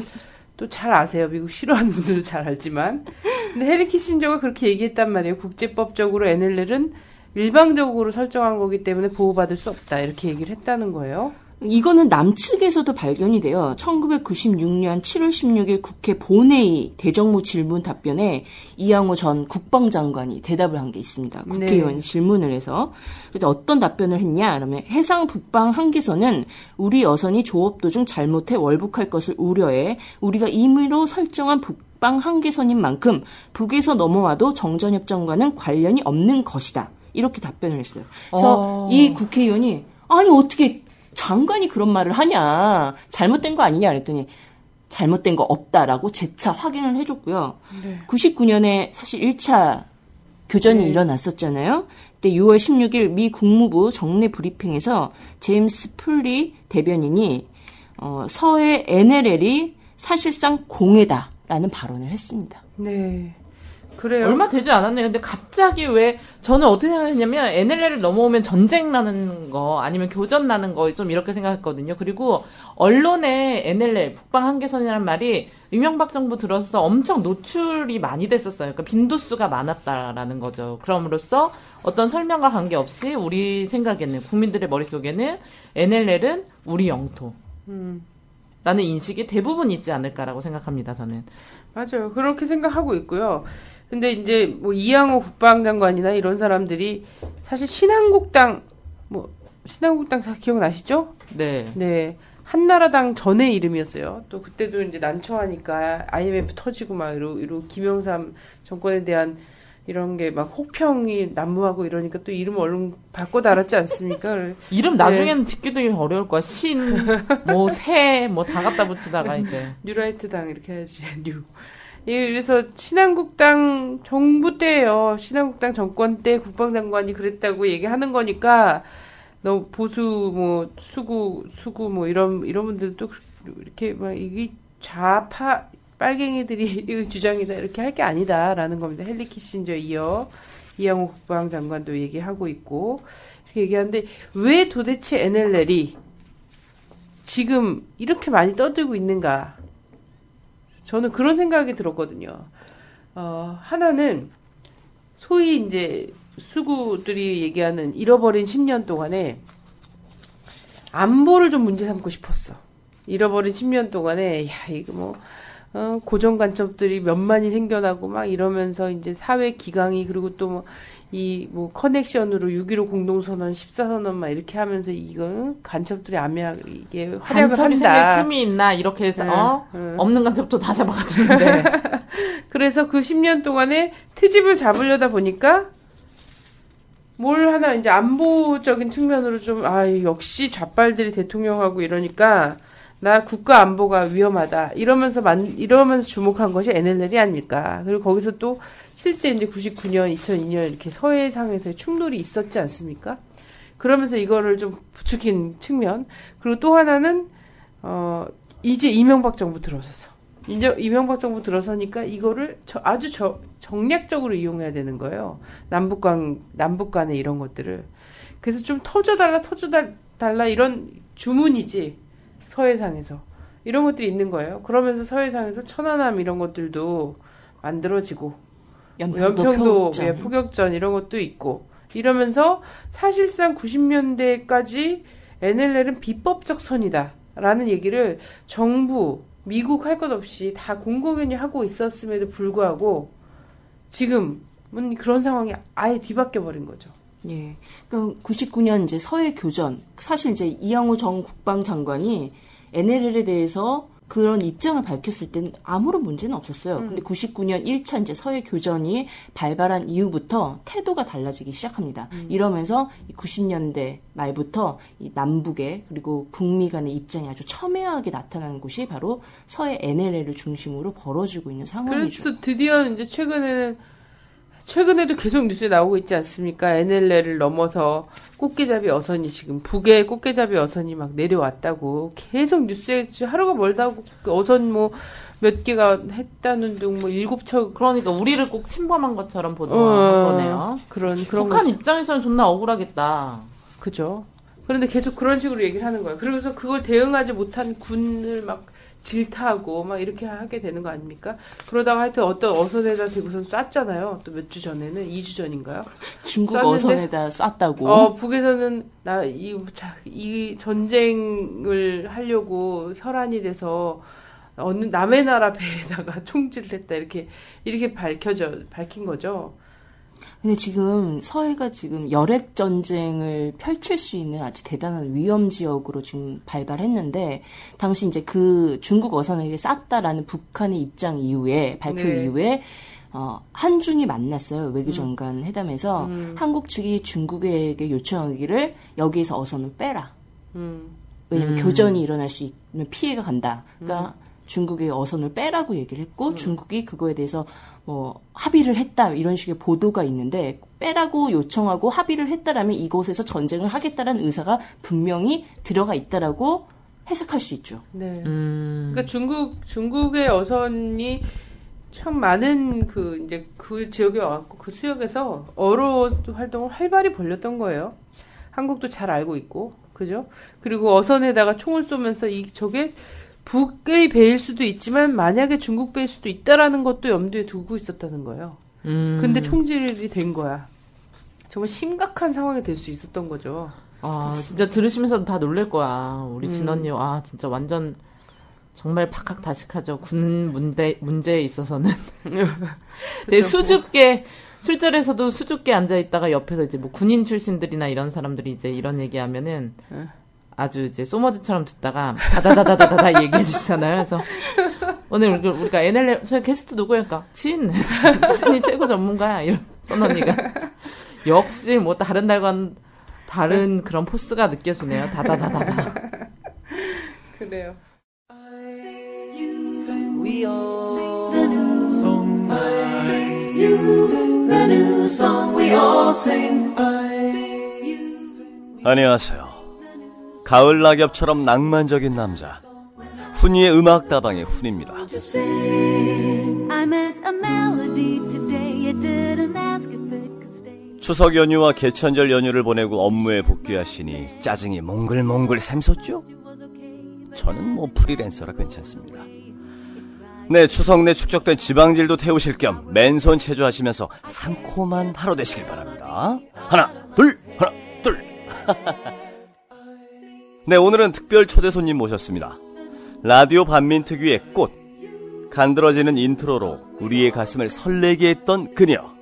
또 잘 아세요. 미국 싫어하는 분들도 잘 알지만. 근데 헨리 키신저가 그렇게 얘기했단 말이에요. 국제법적으로 NLL은 일방적으로 설정한 거기 때문에 보호받을 수 없다. 이렇게 얘기를 했다는 거예요. 이거는 남측에서도 발견이 돼요. 1996년 7월 16일 국회 본회의 대정부 질문 답변에 이양호 전 국방장관이 대답을 한 게 있습니다. 국회의원이 네. 질문을 해서 그때 어떤 답변을 했냐? 그러면 해상 북방 한계선은 우리 여선이 조업 도중 잘못해 월북할 것을 우려해 우리가 임의로 설정한 북방 한계선인 만큼 북에서 넘어와도 정전협정과는 관련이 없는 것이다. 이렇게 답변을 했어요. 그래서 어. 이 국회의원이 아니 어떻게 장관이 그런 말을 하냐 잘못된 거 아니냐 그랬더니 잘못된 거 없다라고 재차 확인을 해줬고요. 99년에 사실 1차 교전이 네. 일어났었잖아요. 그때 6월 16일 미 국무부 정례 브리핑에서 제임스 풀리 대변인이 어, 서해 NLL이 사실상 공해다라는 발언을 했습니다. 네. 그래요. 얼마 되지 않았네요. 근데 갑자기 왜 저는 어떻게 생각했냐면 NLL을 넘어오면 전쟁 나는 거 아니면 교전 나는 거 좀 이렇게 생각했거든요. 그리고 언론에 NLL 북방 한계선이라는 말이 이명박 정부 들어서 엄청 노출이 많이 됐었어요. 그러니까 빈도수가 많았다라는 거죠. 그럼으로써 어떤 설명과 관계없이 우리 생각에는 국민들의 머릿속에는 NLL은 우리 영토. 음. 라는 인식이 대부분 있지 않을까라고 생각합니다, 저는. 맞아요. 그렇게 생각하고 있고요. 근데 이제 뭐 이양호 국방장관이나 이런 사람들이 사실 신한국당 뭐 신한국당 다 기억나시죠? 네. 네. 한나라당 전의 이름이었어요. 또 그때도 이제 난처하니까 IMF 터지고 막 이러, 이러 김영삼 정권에 대한 이런 게막 혹평이 난무하고 이러니까 또 이름 얼른 바꿔 달았지 않습니까? 이름 나중에는 짓기도 어려울 거야. 신, 뭐, 새, 뭐 다 갖다 붙이다가 이제. 뉴라이트 당 이렇게 해야지 뉴. 예, 그래서 신한국당 정부 때예요. 신한국당 정권 때 국방장관이 그랬다고 얘기하는 거니까 너 보수 뭐 수구 수구 뭐 이런 이런 분들도 이렇게 막 이게 좌파 빨갱이들이 이 주장이다 이렇게 할 게 아니다라는 겁니다. 헨리 키신저 이어 이양호 국방장관도 얘기하고 있고 이렇게 얘기하는데 왜 도대체 NLL이 지금 이렇게 많이 떠들고 있는가? 저는 그런 생각이 들었거든요. 어, 하나는 소위 이제 수구들이 얘기하는 잃어버린 10년 동안에 안보를 좀 문제 삼고 싶었어. 잃어버린 10년 동안에 야 이거 뭐 어, 고정간첩들이 몇만이 생겨나고 막 이러면서 이제 사회 기강이 그리고 또 뭐 이 뭐 커넥션으로 6.15 공동선언, 14선언 막 이렇게 하면서 이거 간첩들이 암약 이게 활약을 한다. 틈이 있나, 이렇게 해서, 네, 어? 네. 없는 간첩도 다 잡아가지는데. 그래서 그 10년 동안에 트집을 잡으려다 보니까 뭘 하나 이제 안보적인 측면으로 좀 아 역시 좌빨들이 대통령하고 이러니까 나 국가 안보가 위험하다 이러면서 만 이러면서 주목한 것이 NLL이 아닐까 그리고 거기서 또 실제 이제 99년 2002년 이렇게 서해상에서의 충돌이 있었지 않습니까? 그러면서 이거를 좀 부추긴 측면 그리고 또 하나는 어 이제 이명박 정부 들어서서 이제 이명박 정부 들어서니까 이거를 저- 아주 저- 정략적으로 이용해야 되는 거예요. 남북 간 남북 간의 이런 것들을. 그래서 좀 터져달라, 터져달라 이런 주문이지. 서해상에서. 이런 것들이 있는 거예요. 그러면서 서해상에서 천안함 이런 것들도 만들어지고 연평도, 연평도 포격전. 예, 포격전 이런 것도 있고 이러면서 사실상 90년대까지 NLL은 비법적 선이다라는 얘기를 정부 미국 할 것 없이 다 공공연히 하고 있었음에도 불구하고 지금은 그런 상황이 아예 뒤바뀌어 버린 거죠. 예. 그 99년 이제 서해 교전 사실 이제 이영우 전 국방장관이 NLL에 대해서 그런 입장을 밝혔을 땐 아무런 문제는 없었어요. 근데 99년 1차 이제 서해 교전이 발발한 이후부터 태도가 달라지기 시작합니다. 이러면서 90년대 말부터 이 남북의 그리고 북미 간의 입장이 아주 첨예하게 나타나는 곳이 바로 서해 NLL을 중심으로 벌어지고 있는 상황이죠. 그래서 드디어 이제 최근에는 최근에도 계속 뉴스에 나오고 있지 않습니까? NLL을 넘어서 꽃게잡이 어선이 지금 북에 꽃게잡이 어선이 막 내려왔다고 계속 뉴스에 하루가 멀다고 그 어선 뭐 몇 개가 했다는 둥 뭐 일곱 척 그러니까 우리를 꼭 침범한 것처럼 어, 보도한 거네요. 그런 그런 북한 거 입장에서는 존나 억울하겠다. 그죠. 그런데 계속 그런 식으로 얘기를 하는 거예요. 그러면서 그걸 대응하지 못한 군을 막 질타하고 막 이렇게 하게 되는 거 아닙니까? 그러다가 하여튼 어떤 어선에다 대고선 쐈잖아요. 또 몇 주 전에는 2주 전인가요? 중국 쐈는데 어선에다 쐈다고. 어, 북에서는 나 이 이 전쟁을 하려고 혈안이 돼서 어느 남의 나라 배에다가 총질을 했다 이렇게 이렇게 밝혀져 밝힌 거죠. 근데 지금 서해가 지금 열핵 전쟁을 펼칠 수 있는 아주 대단한 위험 지역으로 지금 발발했는데 당시 이제 그 중국 어선에게 쌌다라는 북한의 입장 이후에 발표 네. 이후에 어, 한중이 만났어요 외교장관 회담에서 음. 한국 측이 중국에게 요청하기를 여기에서 어선을 빼라. 음. 왜냐면 음. 교전이 일어날 수 있는 피해가 간다. 그러니까 중국의 어선을 빼라고 얘기를 했고 중국이 그거에 대해서 뭐 합의를 했다 이런 식의 보도가 있는데 빼라고 요청하고 합의를 했다라면 이곳에서 전쟁을 하겠다라는 의사가 분명히 들어가 있다라고 해석할 수 있죠. 네. 음. 그러니까 중국 중국의 어선이 참 많은 그 이제 그 지역에 와갖고 그 수역에서 어로 활동을 활발히 벌렸던 거예요. 한국도 잘 알고 있고 그죠? 그리고 어선에다가 총을 쏘면서 이 저게 북의 배일 수도 있지만 만약에 중국 배일 수도 있다라는 것도 염두에 두고 있었다는 거예요. 음. 근데 총질이 된 거야. 정말 심각한 상황이 될 수 있었던 거죠. 아, 진짜 들으시면서도 다 놀랄 거야. 우리 음. 진언니, 아, 진짜 완전 정말 박학다식하죠. 군 문제, 문제에 있어서는. 되게 수줍게, 술자리에서도 수줍게 앉아 있다가 옆에서 이제 뭐 군인 출신들이나 이런 사람들이 이제 이런 얘기하면은 아주 이제 소머즈처럼 듣다가 다다다다다다 얘기해 주시잖아요. 그래서 오늘 우리- 우리가 NL, 저희 게스트 누구일까? 친. 친이 최고 전문가야. 이런 선언니가. 역시 뭐 다른 날과는 다른 그런 포스가 느껴지네요. 다다다다다. 그래요. 안녕하세요. 가을 낙엽처럼 낭만적인 남자. 훈이의 음악 다방의 훈입니다. 추석 연휴와 개천절 연휴를 보내고 업무에 복귀하시니 짜증이 몽글몽글 샘솟죠? 저는 뭐 프리랜서라 괜찮습니다. 네, 추석 내 축적된 지방질도 태우실 겸 맨손 체조하시면서 상콤한 하루 되시길 바랍니다. 하나, 둘, 하나, 둘. 네, 오늘은 특별 초대 손님 모셨습니다. 라디오 반민특위의 꽃, 간드러지는 인트로로 우리의 가슴을 설레게 했던 그녀.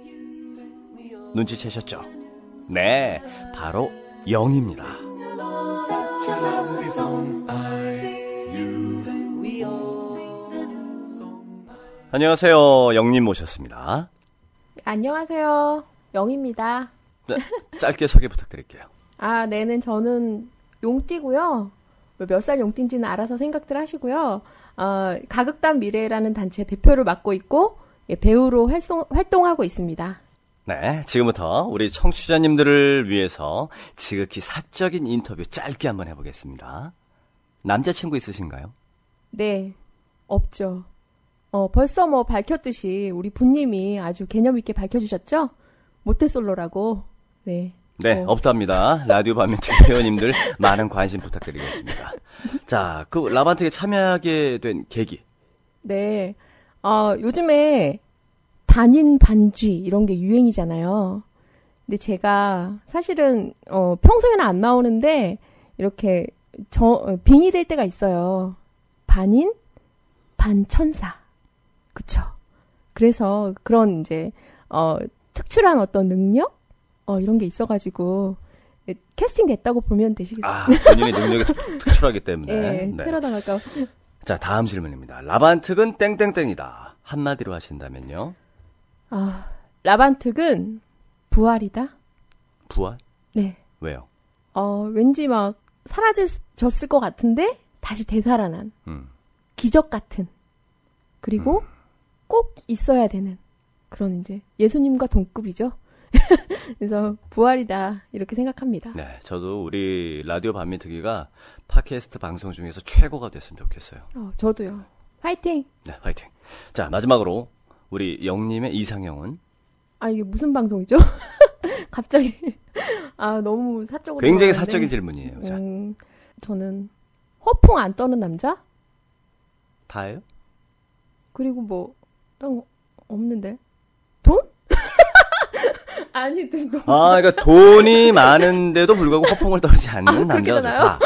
눈치채셨죠? 네, 바로 영입니다. 안녕하세요. 영님 모셨습니다. 안녕하세요. 영입니다. 네, 짧게 소개 부탁드릴게요. 아, 네는 저는 용띠고요. 몇 살 용띠인지는 알아서 생각들 하시고요. 어, 가극단 미래라는 단체 대표를 맡고 있고 예, 배우로 활동, 활동하고 있습니다. 네, 지금부터 우리 청취자님들을 위해서 지극히 사적인 인터뷰 짧게 한번 해보겠습니다. 남자친구 있으신가요? 네, 없죠. 어, 벌써 뭐 밝혔듯이 우리 부님이 아주 개념 있게 밝혀주셨죠? 모태솔로라고. 네. 네, 어. 없답니다. 라디오 반민트 회원님들 많은 관심 부탁드리겠습니다. 자, 그 라반트에 참여하게 된 계기. 네. 어, 요즘에 반인 반쥐 이런 게 유행이잖아요. 근데 제가 사실은 어, 평소에는 안 나오는데 이렇게 저 어, 빙이 될 때가 있어요. 반인 반천사. 그쵸? 그래서 그런 이제 어, 특출한 어떤 능력 어, 이런 게 있어가지고 예, 캐스팅 됐다고 보면 되시겠어요. 아, 본인의 능력이 특- 특출하기 때문에. 예, 네. 테러 당할까. 자, 다음 질문입니다. 라반특은 땡땡땡이다. 한마디로 하신다면요? 아, 라반특은 부활이다. 부활? 네. 왜요? 어, 왠지 막 사라졌을 것 같은데 다시 되살아난 음. 기적 같은 그리고 꼭 있어야 되는 그런 이제 예수님과 동급이죠. 그래서 부활이다 이렇게 생각합니다. 네, 저도 우리 라디오 반민특위가 팟캐스트 방송 중에서 최고가 됐으면 좋겠어요. 어, 저도요. 화이팅! 네, 화이팅. 자, 마지막으로 우리 영님의 이상형은 아 이게 무슨 방송이죠? 갑자기 아 너무 사적으로 굉장히. 사적인 질문이에요. 자, 음, 저는 허풍 안 떠는 남자? 다예요? 그리고 뭐, 딴거 없는데? 돈? 아니, 돈. 아, 그러니까 돈이 많은데도 불구하고 허풍을 떨지 않는 아, 남자가? 좋다.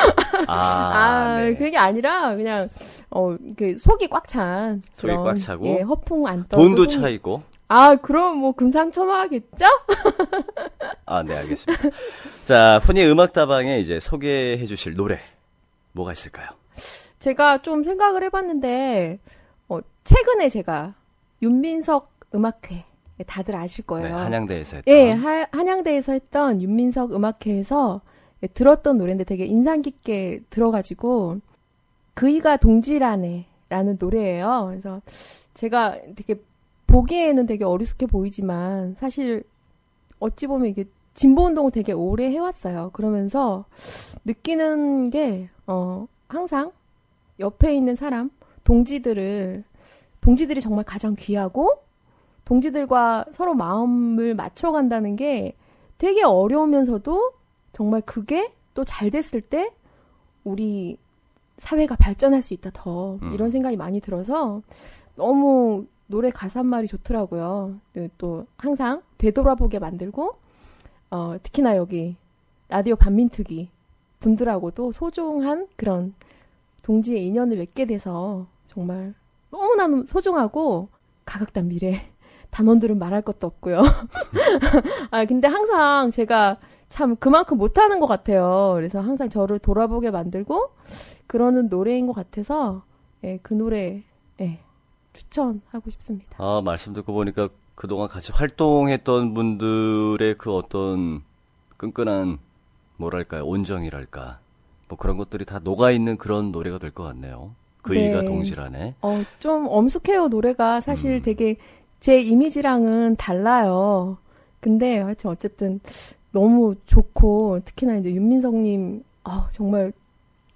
아, 아, 네. 그게 아니라, 그냥, 어, 그, 속이 꽉 찬. 속이 꽉 차고 예, 허풍 안 떠. 돈도 차이고. 아, 그럼 뭐, 금상첨화하겠죠? 아, 네, 알겠습니다. 자, 훈이 음악다방에 이제 소개해 주실 노래, 뭐가 있을까요? 제가 좀 생각을 해봤는데, 어, 최근에 제가, 윤민석 음악회, 다들 아실 네, 거예요. 한양대에서 했던. 예, 하- 한양대에서 했던 윤민석 음악회에서 예, 들었던 노래인데 되게 인상 깊게 들어가지고 그이가 동지라네라는 노래예요. 그래서 제가 되게 보기에는 되게 어리숙해 보이지만 사실 어찌 보면 이게 진보 운동을 되게 오래 해왔어요. 그러면서 느끼는 게 어, 항상 옆에 있는 사람 동지들을 동지들이 정말 가장 귀하고 동지들과 서로 마음을 맞춰간다는 게 되게 어려우면서도 정말 그게 또 잘 됐을 때 우리 사회가 발전할 수 있다 더 음. 이런 생각이 많이 들어서 너무 노래 가사 한 말이 좋더라고요. 그리고 또 항상 되돌아보게 만들고 어, 특히나 여기 라디오 반민특위 분들하고도 소중한 그런 동지의 인연을 맺게 돼서 정말 너무나 소중하고 가각단 미래 단원들은 말할 것도 없고요. 아 근데 항상 제가 참 그만큼 못하는 것 같아요. 그래서 항상 저를 돌아보게 만들고 그러는 노래인 것 같아서 예, 그 노래 예, 추천하고 싶습니다. 아, 말씀 듣고 보니까 그동안 같이 활동했던 분들의 그 어떤 끈끈한, 뭐랄까요, 온정이랄까. 뭐 그런 것들이 다 녹아 있는 그런 노래가 될 것 같네요. 그이가 네. 동질하네. 어, 좀 엄숙해요, 노래가. 사실 되게 제 이미지랑은 달라요. 근데 하여튼 어쨌든 너무 좋고, 특히나 이제 윤민석님, 아, 정말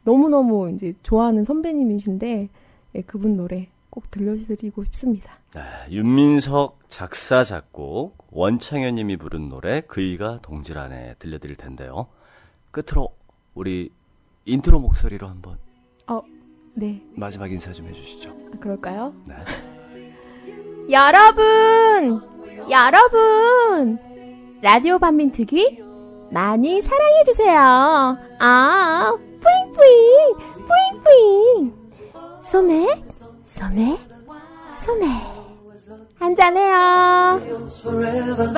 너무너무 이제 좋아하는 선배님이신데, 예, 그분 노래 꼭 들려드리고 싶습니다. 아, 윤민석 작사, 작곡, 원창현 님이 부른 노래, 그이가 동질하네 들려드릴 텐데요. 끝으로 우리 인트로 목소리로 한번 어, 네. 마지막 인사 좀 해주시죠. 아, 그럴까요? 네. 여러분! 여러분! 라디오 반민특위 많이 사랑해주세요. 아, 뿌잉뿌잉! 뿌잉뿌잉! 소맥, 소맥, 소맥. 한잔해요. forever.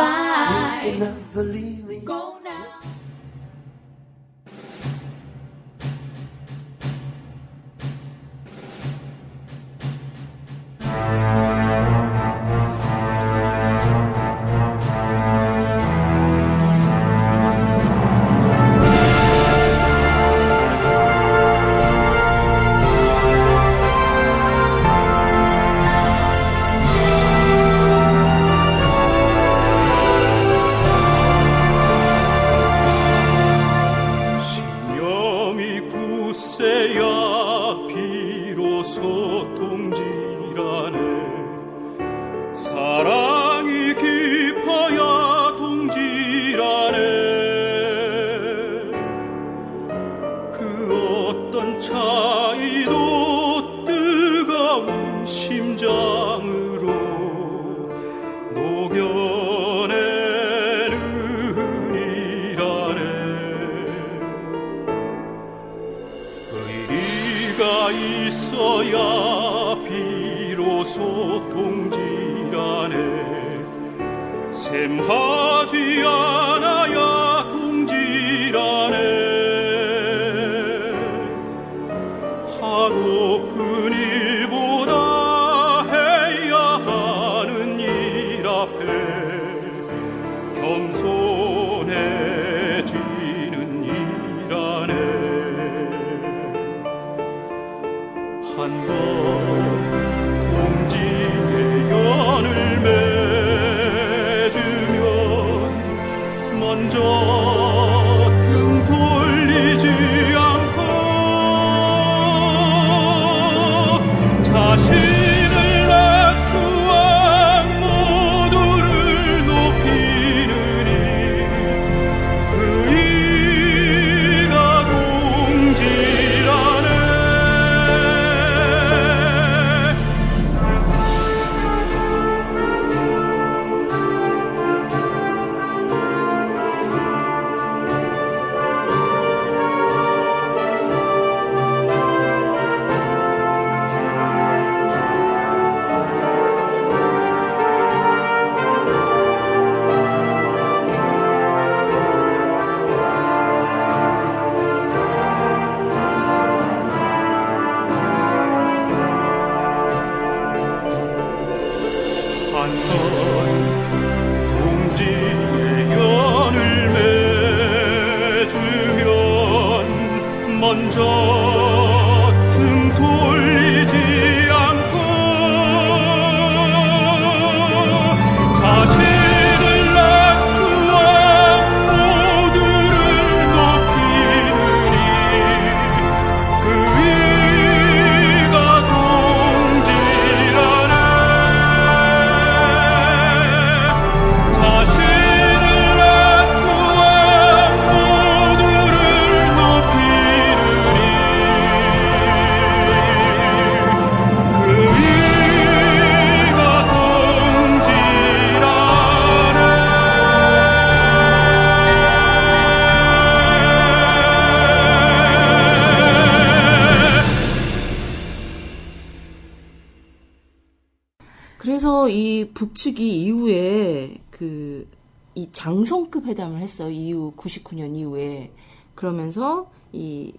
북측이 이후에 그 이 장성급 회담을 했어요. 이후 99년 이후에 그러면서 이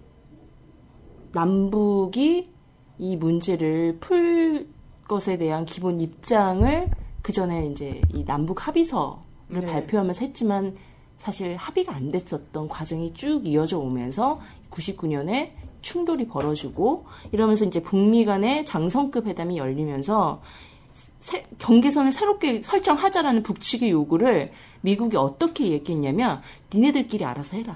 남북이 이 문제를 풀 것에 대한 기본 입장을 그 전에 이제 이 남북 합의서를 네. 발표하면서 했지만 사실 합의가 안 됐었던 과정이 쭉 이어져 오면서 99년에 충돌이 벌어지고 이러면서 이제 북미 간의 장성급 회담이 열리면서 새- 경계선을 새롭게 설정하자라는 북측의 요구를 미국이 어떻게 얘기했냐면 니네들끼리 알아서 해라.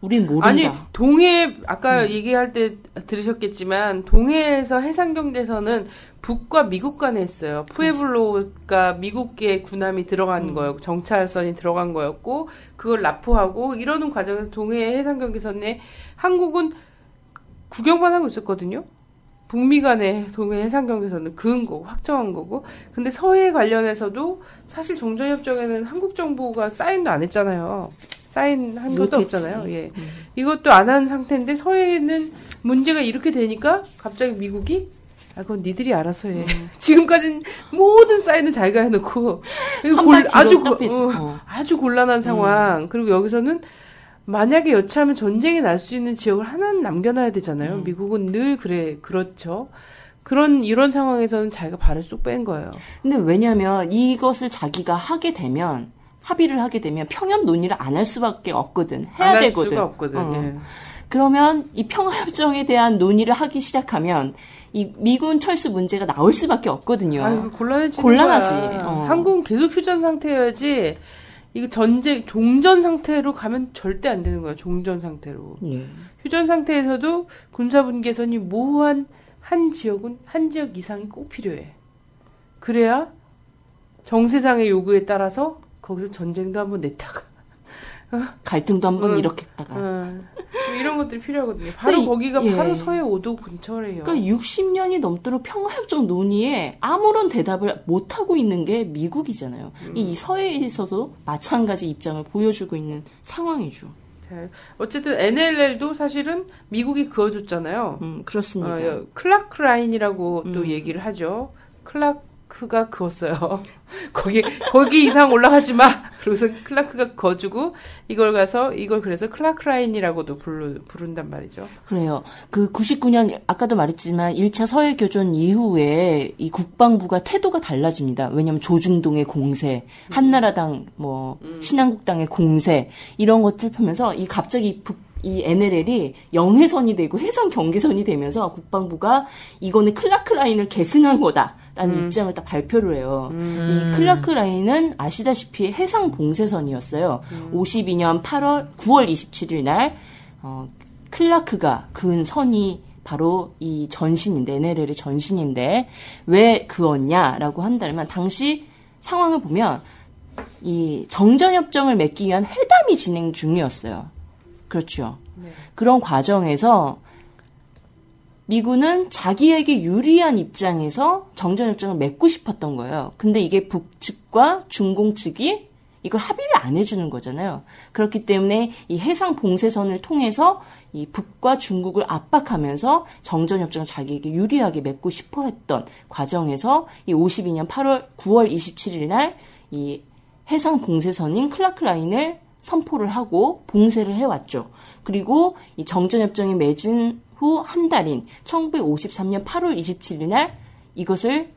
우린 모른다. 아니 동해 아까 얘기할 때 들으셨겠지만 동해에서 해상 경계선은 북과 미국 간에 했어요. 푸에블로가 미국계 군함이 들어간 거였고 정찰선이 들어간 거였고 그걸 납포하고 이러는 과정에서 동해 해상 경계선에 한국은 구경만 하고 있었거든요. 북미 간의 동해 해상 경계선은 그은 거고 확정한 거고 근데 서해 관련해서도 사실 종전협정에는 한국 정부가 사인도 안 했잖아요. 사인한 것도. 없잖아요. 예. 이것도 안 한 상태인데 서해는 문제가 이렇게 되니까 갑자기 미국이 아 그건 니들이 알아서 해. 지금까지는 모든 사인은 자기가 해놓고 골- 아주 고-. 어, 어. 아주 곤란한 상황. 그리고 여기서는 만약에 여차하면 전쟁이 날 수 있는 지역을 하나는 남겨놔야 되잖아요. 음. 미국은 늘 그래 그렇죠. 그런 이런 상황에서는 자기가 발을 쏙 뺀 거예요. 근데 왜냐면 이것을 자기가 하게 되면 합의를 하게 되면 평협 논의를 안 할 수밖에 없거든. 해야 안 할 되거든. 수가 없거든. 어. 예. 그러면 이 평화협정에 대한 논의를 하기 시작하면 이 미군 철수 문제가 나올 수밖에 없거든요. 아이고 곤란해지는 곤란하지. 거야. 어. 한국은 계속 휴전 상태여야지. 이거 전쟁 종전 상태로 가면 절대 안 되는 거야. 종전 상태로. 예. 휴전 상태에서도 군사 분 계선이 모호한 한 지역은 한 지역 이상이 꼭 필요해. 그래야 정세장의 요구에 따라서 거기서 전쟁도 한번 냈다가 갈등도 한번 응. 일으켰다가. 어, 이런 것들이 필요하거든요. 바로 이- 거기가 예. 바로 서해 5도 근처래요. 그러니까 60년이 넘도록 평화협정 논의에 아무런 대답을 못 하고 있는 게 미국이잖아요. 음. 이 서해에서도 마찬가지 입장을 보여주고 있는 상황이죠. 자, 어쨌든 NLL도 사실은 미국이 그어줬잖아요. 음, 그렇습니다. 음. 어, 클라크 라인이라고 또 얘기를 하죠. 클 라크가 그었어요. 거기 거기 이상 올라가지 마. 그러고서 클라크가 거주고 이걸 가서 이걸 그래서 클라크 라인이라고도 부르, 부른단 말이죠. 그래요. 그 99년 아까도 말했지만 1차 서해 교전 이후에 이 국방부가 태도가 달라집니다. 왜냐하면 조중동의 공세, 한나라당 뭐 신한국당의 공세 이런 것들 보면서 이 갑자기 북, 이 NLL이 영해선이 되고 해상 경계선이 되면서 국방부가 이거는 클라크 라인을 계승한 거다 라는 입장을 딱 발표를 해요. 이 클라크 라인은 아시다시피 해상 봉쇄선이었어요. 52년 8월 9월 27일 날 어, 클라크가 그은 선이 바로 이 전신인데 NLL의 전신인데 왜 그었냐라고 한다면 당시 상황을 보면 이 정전협정을 맺기 위한 회담이 진행 중이었어요. 그렇죠. 그런 과정에서 미군은 자기에게 유리한 입장에서 정전협정을 맺고 싶었던 거예요. 근데 이게 북측과 중공 측이 이걸 합의를 안 해주는 거잖아요. 그렇기 때문에 이 해상 봉쇄선을 통해서 이 북과 중국을 압박하면서 정전협정을 자기에게 유리하게 맺고 싶어 했던 과정에서 이 52년 8월 9월 27일 날 이 해상 봉쇄선인 클라크 라인을 선포를 하고 봉쇄를 해왔죠. 그리고 이 정전협정이 맺은 후 한 달인 1953년 8월 27일 날 이것을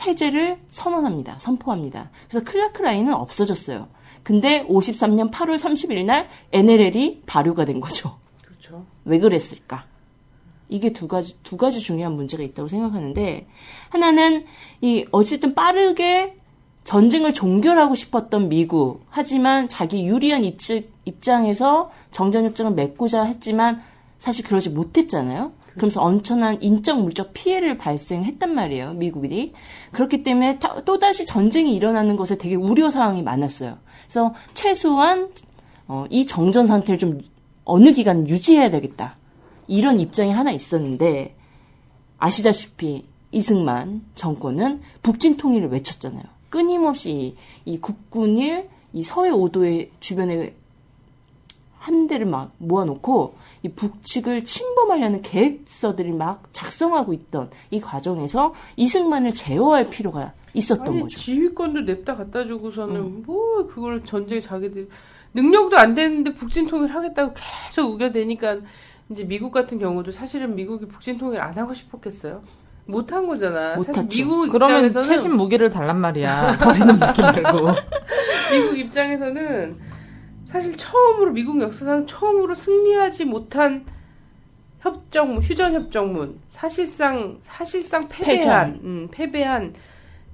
해제를 선언합니다. 선포합니다. 그래서 클라크 라인은 없어졌어요. 근데 53년 8월 30일 날 NLL이 발효가 된 거죠. 그렇죠. 왜 그랬을까? 이게 두 가지 두 가지 중요한 문제가 있다고 생각하는데 하나는 이 어쨌든 빠르게 전쟁을 종결하고 싶었던 미국 하지만 자기 유리한 입측, 입장에서 정전협정을 맺고자 했지만 사실 그러지 못했잖아요. 그러면서 엄청난 인적 물적 피해를 발생했단 말이에요, 미국이. 그렇기 때문에 타- 또다시 전쟁이 일어나는 것에 되게 우려 사항이 많았어요. 그래서 최소한 어, 이 정전 상태를 좀 어느 기간 유지해야 되겠다. 이런 입장이 하나 있었는데 아시다시피 이승만 정권은 북진 통일을 외쳤잖아요. 끊임없이 이, 이 국군을 이 서해 오도의 주변에 한 대를 막 모아놓고 이 북측을 침범하려는 계획서들이 막 작성하고 있던 이 과정에서 이승만을 제어할 필요가 있었던 아니 거죠. 지휘권도 냅다 갖다 주고서는 뭐 그걸 전쟁 자기들 능력도 안 되는데 북진 통일 하겠다고 계속 우겨대니까 이제 미국 같은 경우도 사실은 미국이 북진 통일 안 하고 싶었겠어요. 못한 거잖아. 사실 못했죠. 미국 그러면 입장에서는 최신 무기를 달란 말이야. 버리는 무기 말고. 미국 입장에서는 사실 처음으로 미국 역사상 처음으로 승리하지 못한 협정문, 휴전 협정문, 사실상 사실상 패배한. 음, 패배한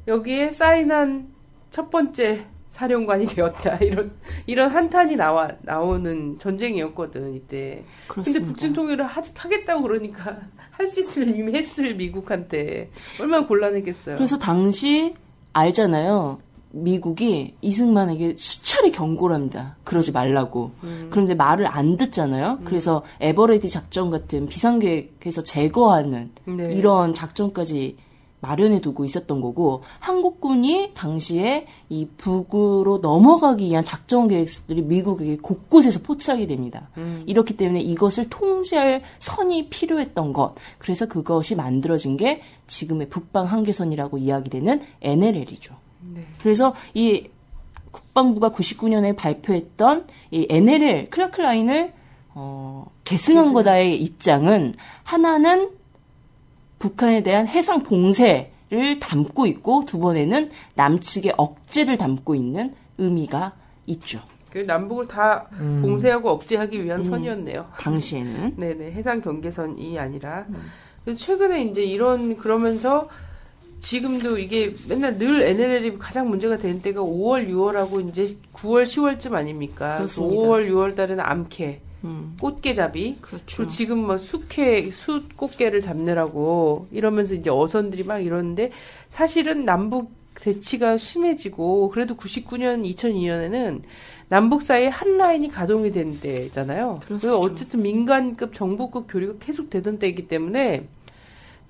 여기에 사인한 첫 번째 사령관이 되었다 이런 이런 한탄이 나와 나오는 전쟁이었거든 이때. 그렇습니다. 근데 북진 통일을 하, 하겠다고 그러니까 할 수 있을 이미 했을 미국한테 얼마나 곤란했겠어요. 그래서 당시 알잖아요. 미국이 이승만에게 수차례 경고를 합니다. 그러지 말라고. 음. 그런데 말을 안 듣잖아요. 그래서 에버레디 작전 같은 비상계획에서 제거하는 네. 이런 작전까지 마련해 두고 있었던 거고 한국군이 당시에 이 북으로 넘어가기 위한 작전 계획들이 미국에게 곳곳에서 포착이 됩니다. 음. 이렇기 때문에 이것을 통제할 선이 필요했던 것. 그래서 그것이 만들어진 게 지금의 북방 한계선이라고 이야기되는 NLL이죠. 네. 그래서 이 국방부가 99년에 발표했던 이 NLL 클라크 라인을 어, 계승한 거다의 입장은 하나는 북한에 대한 해상 봉쇄를 담고 있고 두 번에는 남측의 억제를 담고 있는 의미가 있죠. 그 남북을 다 음. 봉쇄하고 억제하기 위한 선이었네요. 당시에는 네네 해상 경계선이 아니라 그래서 최근에 이제 이런 그러면서 지금도 이게 맨날 늘 NLL이 가장 문제가 되는 때가 5월, 6월하고 이제 9월, 10월쯤 아닙니까? 그렇습니다. 5월, 6월 달에는 암캐, 음, 꽃게잡이, 그렇죠. 그리고 지금 뭐 숙회, 숯 꽃게를 잡느라고 이러면서 이제 어선들이 막 이러는데 사실은 남북 대치가 심해지고 그래도 99년, 2002년에는 남북 사이에 한 라인이 가동이 된 때잖아요. 그렇죠. 그래서 어쨌든 민간급 정부급 교류가 계속 되던 때이기 때문에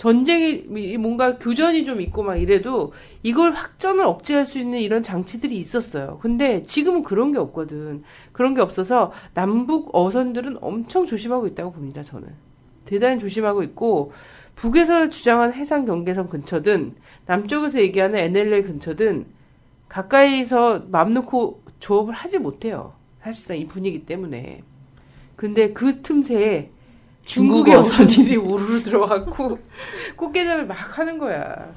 전쟁이 이- 뭔가 교전이 좀 있고 막 이래도 이걸 확전을 억제할 수 있는 이런 장치들이 있었어요. 근데 지금은 그런 게 없거든. 그런 게 없어서 남북 어선들은 엄청 조심하고 있다고 봅니다. 저는 대단히 조심하고 있고 북에서 주장한 해상 경계선 근처든 남쪽에서 얘기하는 NLL 근처든 가까이서 맘 놓고 조업을 하지 못해요. 사실상 이 분위기 때문에. 근데 그 틈새에 중국의. 어선들이 우르르 들어갔고 꽃게잡을 막 하는 거야.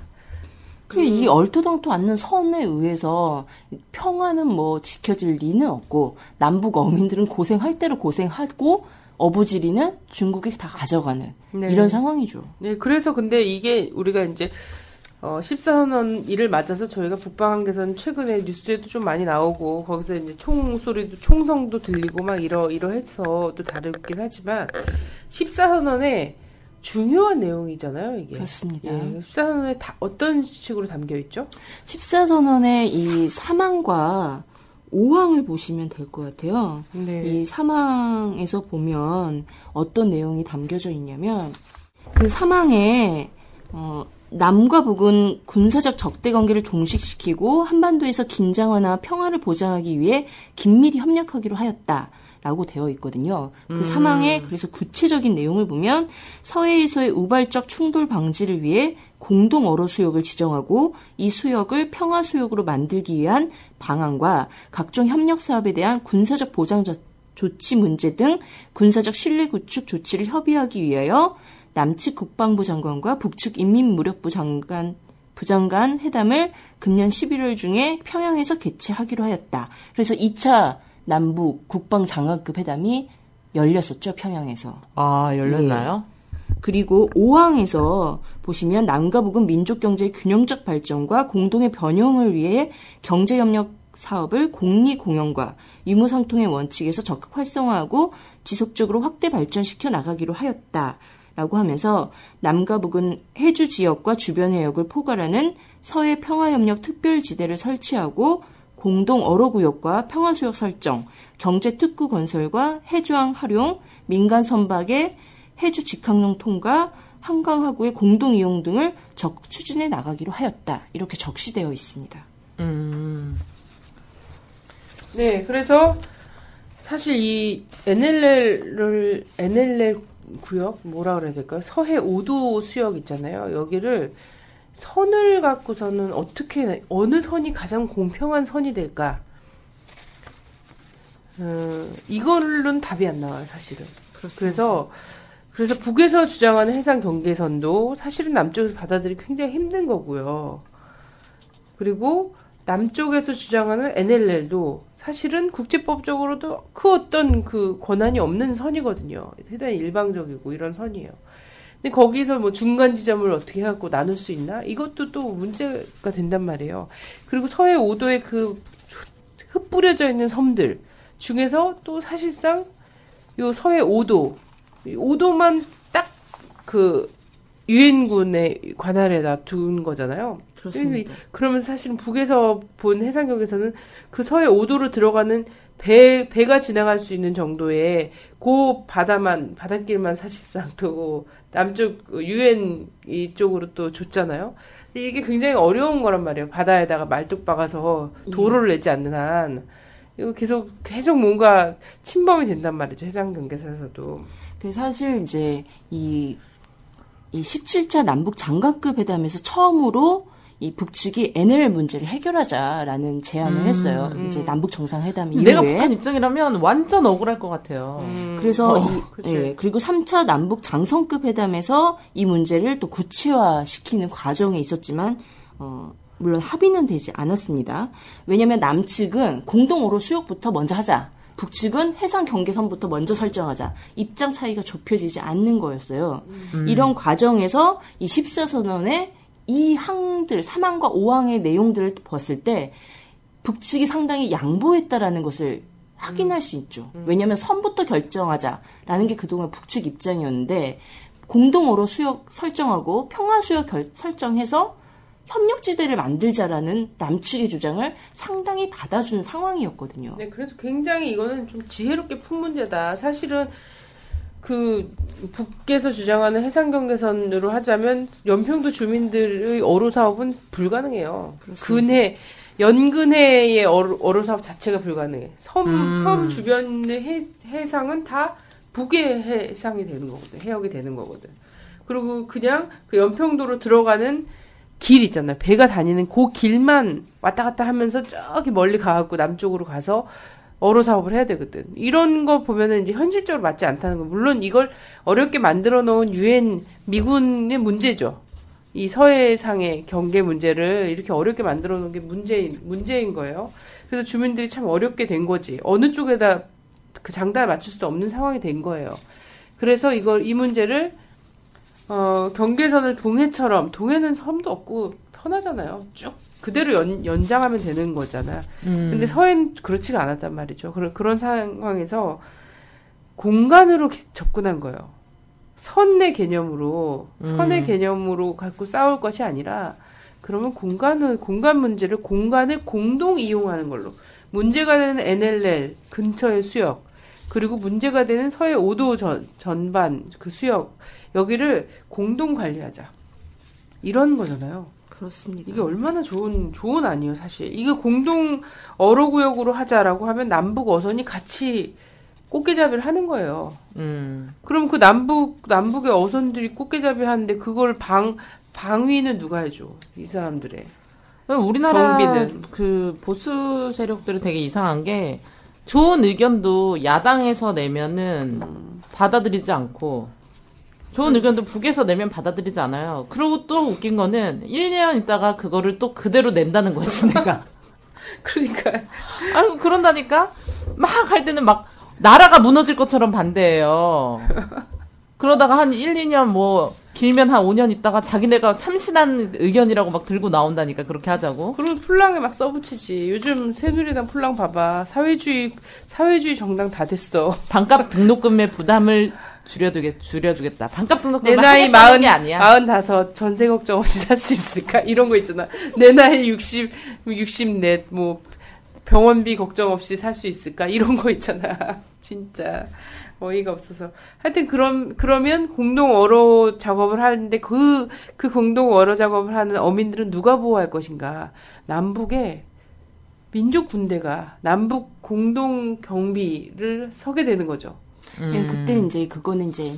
그이 얼토당토 않는 선에 의해서 평화는 뭐 지켜질 리는 없고 남북 어민들은 고생할 대로 고생하고 어부지리는 중국이 다 가져가는 네. 이런 상황이죠. 네, 그래서 근데 이게 우리가 이제 어, 14선언 일을 맞아서 저희가 북방한계선 최근에 뉴스에도 좀 많이 나오고 거기서 이제 총소리도 총성도 들리고 막 이러 이러해서 또 다르긴 하지만 14선언에 중요한 내용이잖아요, 이게. 그렇습니다. 예, 14선언에 다 어떤 식으로 담겨 있죠? 14선언의 이 사망과 5항을 보시면 될 것 같아요. 네. 이 사망에서 보면 어떤 내용이 담겨져 있냐면 그 사망에 어, 남과 북은 군사적 적대 관계를 종식시키고 한반도에서 긴장화나 평화를 보장하기 위해 긴밀히 협력하기로 하였다. 라고 되어 있거든요. 그 음. 사망의 그래서 구체적인 내용을 보면 서해에서의 우발적 충돌 방지를 위해 공동 어로 수역을 지정하고 이 수역을 평화 수역으로 만들기 위한 방안과 각종 협력 사업에 대한 군사적 보장 조- 조치 문제 등 군사적 신뢰 구축 조치를 협의하기 위하여 남측 국방부 장관과 북측 인민무력부 장관 부장간 회담을 금년 11월 중에 평양에서 개최하기로 하였다. 그래서 2차 남북 국방 장관급 회담이 열렸었죠, 평양에서. 아, 열렸나요? 네. 그리고 5항에서 보시면 남과 북은 민족 경제의 균형적 발전과 공동의 변형을 위해 경제 협력 사업을 공리 공영과 유무상통의 원칙에서 적극 활성화하고 지속적으로 확대 발전시켜 나가기로 하였다. 라고 하면서 남과 북은 해주 지역과 주변 해역을 포괄하는 서해 평화협력 특별지대를 설치하고 공동 어로구역과 평화수역 설정, 경제특구 건설과 해주항 활용, 민간 선박의 해주 직항용 통과, 한강하구의 공동 이용 등을 적극 추진해 나가기로 하였다. 이렇게 적시되어 있습니다. 음. 네, 그래서 사실 이 NLL을 NLL 구역 뭐라 그래야 될까요? 서해 5도 수역 있잖아요. 여기를 선을 갖고서는 어떻게 어느 선이 가장 공평한 선이 될까? 음, 이걸로는 답이 안 나와요, 사실은. 그래서 그래서 북에서 주장하는 해상 경계선도 사실은 남쪽에서 받아들이기 굉장히 힘든 거고요. 그리고 남쪽에서 주장하는 NLL도 사실은 국제법적으로도 그 어떤 그 권한이 없는 선이거든요. 대단히 일방적이고 이런 선이에요. 근데 거기서 뭐 중간 지점을 어떻게 해갖고 나눌 수 있나? 이것도 또 문제가 된단 말이에요. 그리고 서해 5도의 그 흩뿌려져 있는 섬들 중에서 또 사실상 요 서해 5도, 5도만 딱 그 유엔군의 관할에다 둔 거잖아요. 그렇습니다. 그러면 사실은 북에서 본 해상경에서는 그 서해 5도로 들어가는 배, 배가 지나갈 수 있는 정도의 그 바다만, 바닷길만 사실상 또 남쪽 그 유엔 이쪽으로 또 줬잖아요. 근데 이게 굉장히 어려운 거란 말이에요. 바다에다가 말뚝 박아서 도로를 내지 않는 한. 이거 계속, 계속 뭔가 침범이 된단 말이죠. 해상 경계선에서도. 그 사실 이제 이, 이 17차 남북 장관급 회담에서 처음으로 이 북측이 NL 문제를 해결하자라는 제안을 음, 했어요. 음. 이제 남북 정상회담 이후에. 내가 북한 입장이라면 완전 억울할 것 같아요. 그래서 어, 이, 예, 그리고 3차 남북 장성급 회담에서 이 문제를 또 구체화시키는 과정에 있었지만 어, 물론 합의는 되지 않았습니다. 왜냐하면 남측은 공동어로 수역부터 먼저 하자. 북측은 해상 경계선부터 먼저 설정하자. 입장 차이가 좁혀지지 않는 거였어요. 음. 이런 과정에서 이 14선언의 이 항들, 3항과 5항의 내용들을 봤을 때 북측이 상당히 양보했다라는 것을 확인할 수 있죠. 왜냐하면 선부터 결정하자라는 게 그동안 북측 입장이었는데 공동어로 수역 설정하고 평화 수역 결- 설정해서 협력지대를 만들자라는 남측의 주장을 상당히 받아준 상황이었거든요. 네, 그래서 굉장히 이거는 좀 지혜롭게 푼 문제다. 사실은 그 북께서 주장하는 해상 경계선으로 하자면 연평도 주민들의 어로 사업은 불가능해요. 근해 연근해의 어로, 어로 사업 자체가 불가능해. 섬, 음. 섬 주변의 해, 해상은 다 북의 해상이 되는 거거든. 해역이 되는 거거든. 그리고 그냥 그 연평도로 들어가는 길 있잖아요. 배가 다니는 그 길만 왔다 갔다 하면서 저기 멀리 가갖고 남쪽으로 가서 어로 사업을 해야 되거든. 이런 거 보면은 이제 현실적으로 맞지 않다는 거. 물론 이걸 어렵게 만들어 놓은 유엔 미군의 문제죠. 이 서해상의 경계 문제를 이렇게 어렵게 만들어 놓은 게 문제인, 문제인 거예요. 그래서 주민들이 참 어렵게 된 거지. 어느 쪽에다 그 장단을 맞출 수 없는 상황이 된 거예요. 그래서 이걸, 이 문제를, 어, 경계선을 동해처럼, 동해는 섬도 없고 편하잖아요. 쭉 그대로 연, 연장하면 되는 거잖아. 음. 근데 서해는 그렇지가 않았단 말이죠. 그런, 그런 상황에서 공간으로 기- 접근한 거예요. 선의 개념으로, 선의 음. 개념으로 갖고 싸울 것이 아니라, 그러면 공간을, 공간 문제를 공간을 공동 이용하는 걸로. 문제가 되는 NLL 근처의 수역, 그리고 문제가 되는 서해 5도 전, 전반 그 수역, 여기를 공동 관리하자. 이런 거잖아요. 그렇습니다. 이게 얼마나 좋은 조언 아니에요, 사실. 이거 공동 어로 구역으로 하자라고 하면 남북 어선이 같이 꽃게잡이를 하는 거예요. 음. 그럼 그 남북 남북의 어선들이 꽃게잡이 하는데 그걸 방 방위는 누가 해줘? 이 사람들의. 우리나라 경비는. 그 보수 세력들은 되게 이상한 게 좋은 의견도 야당에서 내면은 받아들이지 않고 좋은 의견도 북에서 내면 받아들이지 않아요. 그리고 또 웃긴 거는 1, 2년 있다가 그거를 또 그대로 낸다는 거지, 내가. 그러니까. 아유, 그런다니까? 막 할 때는 막 나라가 무너질 것처럼 반대해요. 그러다가 한 1, 2년 뭐 길면 한 5년 있다가 자기네가 참신한 의견이라고 막 들고 나온다니까 그렇게 하자고. 그리고 풀랑에 막 써붙이지. 요즘 새누리당 풀랑 봐봐. 사회주의 사회주의 정당 다 됐어. 반값 등록금의 부담을 줄여두겠 줄여주겠다. 반값 내 등록금을 나이 마흔 게 아니야. 마흔 다섯 전세 걱정 없이 살 수 있을까 이런 거 있잖아. 내 나이 60 60넷 뭐 병원비 걱정 없이 살 수 있을까 이런 거 있잖아. 진짜 어이가 없어서. 하여튼 그럼 그러면 공동 어로 작업을 하는데 그그 공동 어로 작업을 하는 어민들은 누가 보호할 것인가? 남북에 민족 군대가 남북 공동 경비를 서게 되는 거죠. 예, 그때 이제 그거는 이제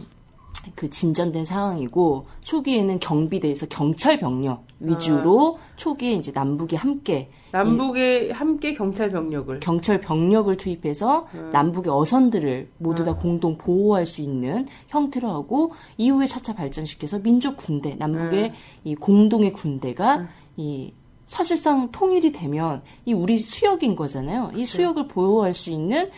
그 진전된 상황이고 초기에는 경비대에서 경찰 병력 위주로 초기에 이제 남북이 함께 남북에 함께 경찰 병력을 경찰 병력을 투입해서 음. 남북의 어선들을 모두 다 공동 보호할 수 있는 형태로 하고 이후에 차차 발전시켜서 민족 군대 남북의 음. 이 공동의 군대가 이 사실상 통일이 되면 이 우리 수역인 거잖아요. 이 수역을 보호할 수 있는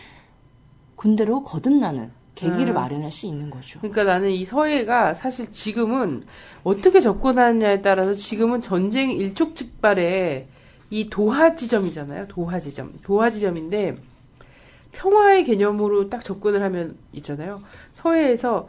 군대로 거듭나는 계기를 음. 마련할 수 있는 거죠. 그러니까 나는 이 서해가 사실 지금은 어떻게 접근하느냐에 따라서 지금은 전쟁 일촉즉발의 이 도하 지점이잖아요. 도하 지점. 도하 지점인데 평화의 개념으로 딱 접근을 하면 있잖아요. 서해에서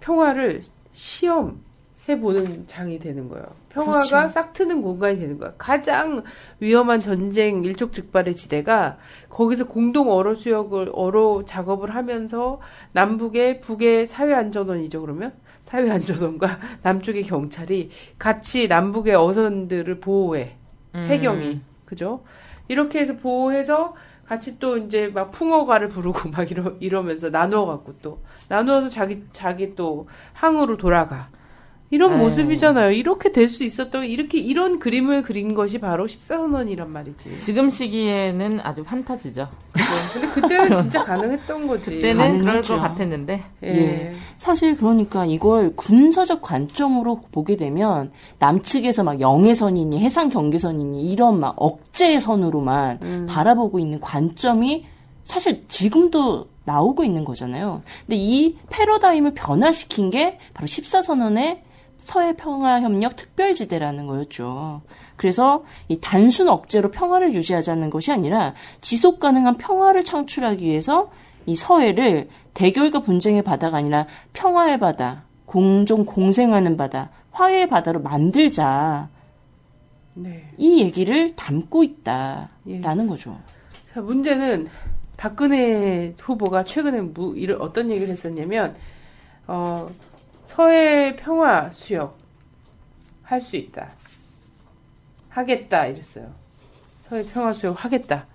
평화를 시험해 보는 장이 되는 거예요. 평화가 그렇죠. 싹 트는 공간이 되는 거야. 가장 위험한 전쟁 일촉즉발의 지대가 거기서 공동 어로 수역을 어로 작업을 하면서 남북의 북의 사회 안전원이죠 그러면 사회 안전원과 남쪽의 경찰이 같이 남북의 어선들을 보호해 음. 해경이 그죠? 이렇게 해서 보호해서 같이 또 이제 막 풍어가를 부르고 막 이러 이러면서 나누어 갖고 또 나누어서 자기 자기 또 항으로 돌아가 이런 에이. 모습이잖아요. 이렇게 될 수 있었던 이렇게 이런 그림을 그린 것이 바로 14선언이란 말이지. 지금 시기에는 아주 판타지죠. 근데 그때는 진짜 가능했던 거지. 그때는 그럴. 것 같았는데. 예. 사실 그러니까 이걸 군사적 관점으로 보게 되면 남측에서 막 영해선이니 해상 경계선이니 이런 막 억제의 선으로만 음. 바라보고 있는 관점이 사실 지금도 나오고 있는 거잖아요. 근데 이 패러다임을 변화시킨 게 바로 14선언의 서해 평화 협력 특별지대라는 거였죠. 그래서 이 단순 억제로 평화를 유지하자는 것이 아니라 지속 가능한 평화를 창출하기 위해서 이 서해를 대결과 분쟁의 바다가 아니라 평화의 바다, 공존 공생하는 바다, 화해의 바다로 만들자. 네. 이 얘기를 담고 있다라는 거죠. 자, 문제는 박근혜 후보가 최근에 무, 이런 어떤 얘기를 했었냐면 어, 서해 평화 수역 할 수 있다. 하겠다 이랬어요. 서해 평화 수역 하겠다.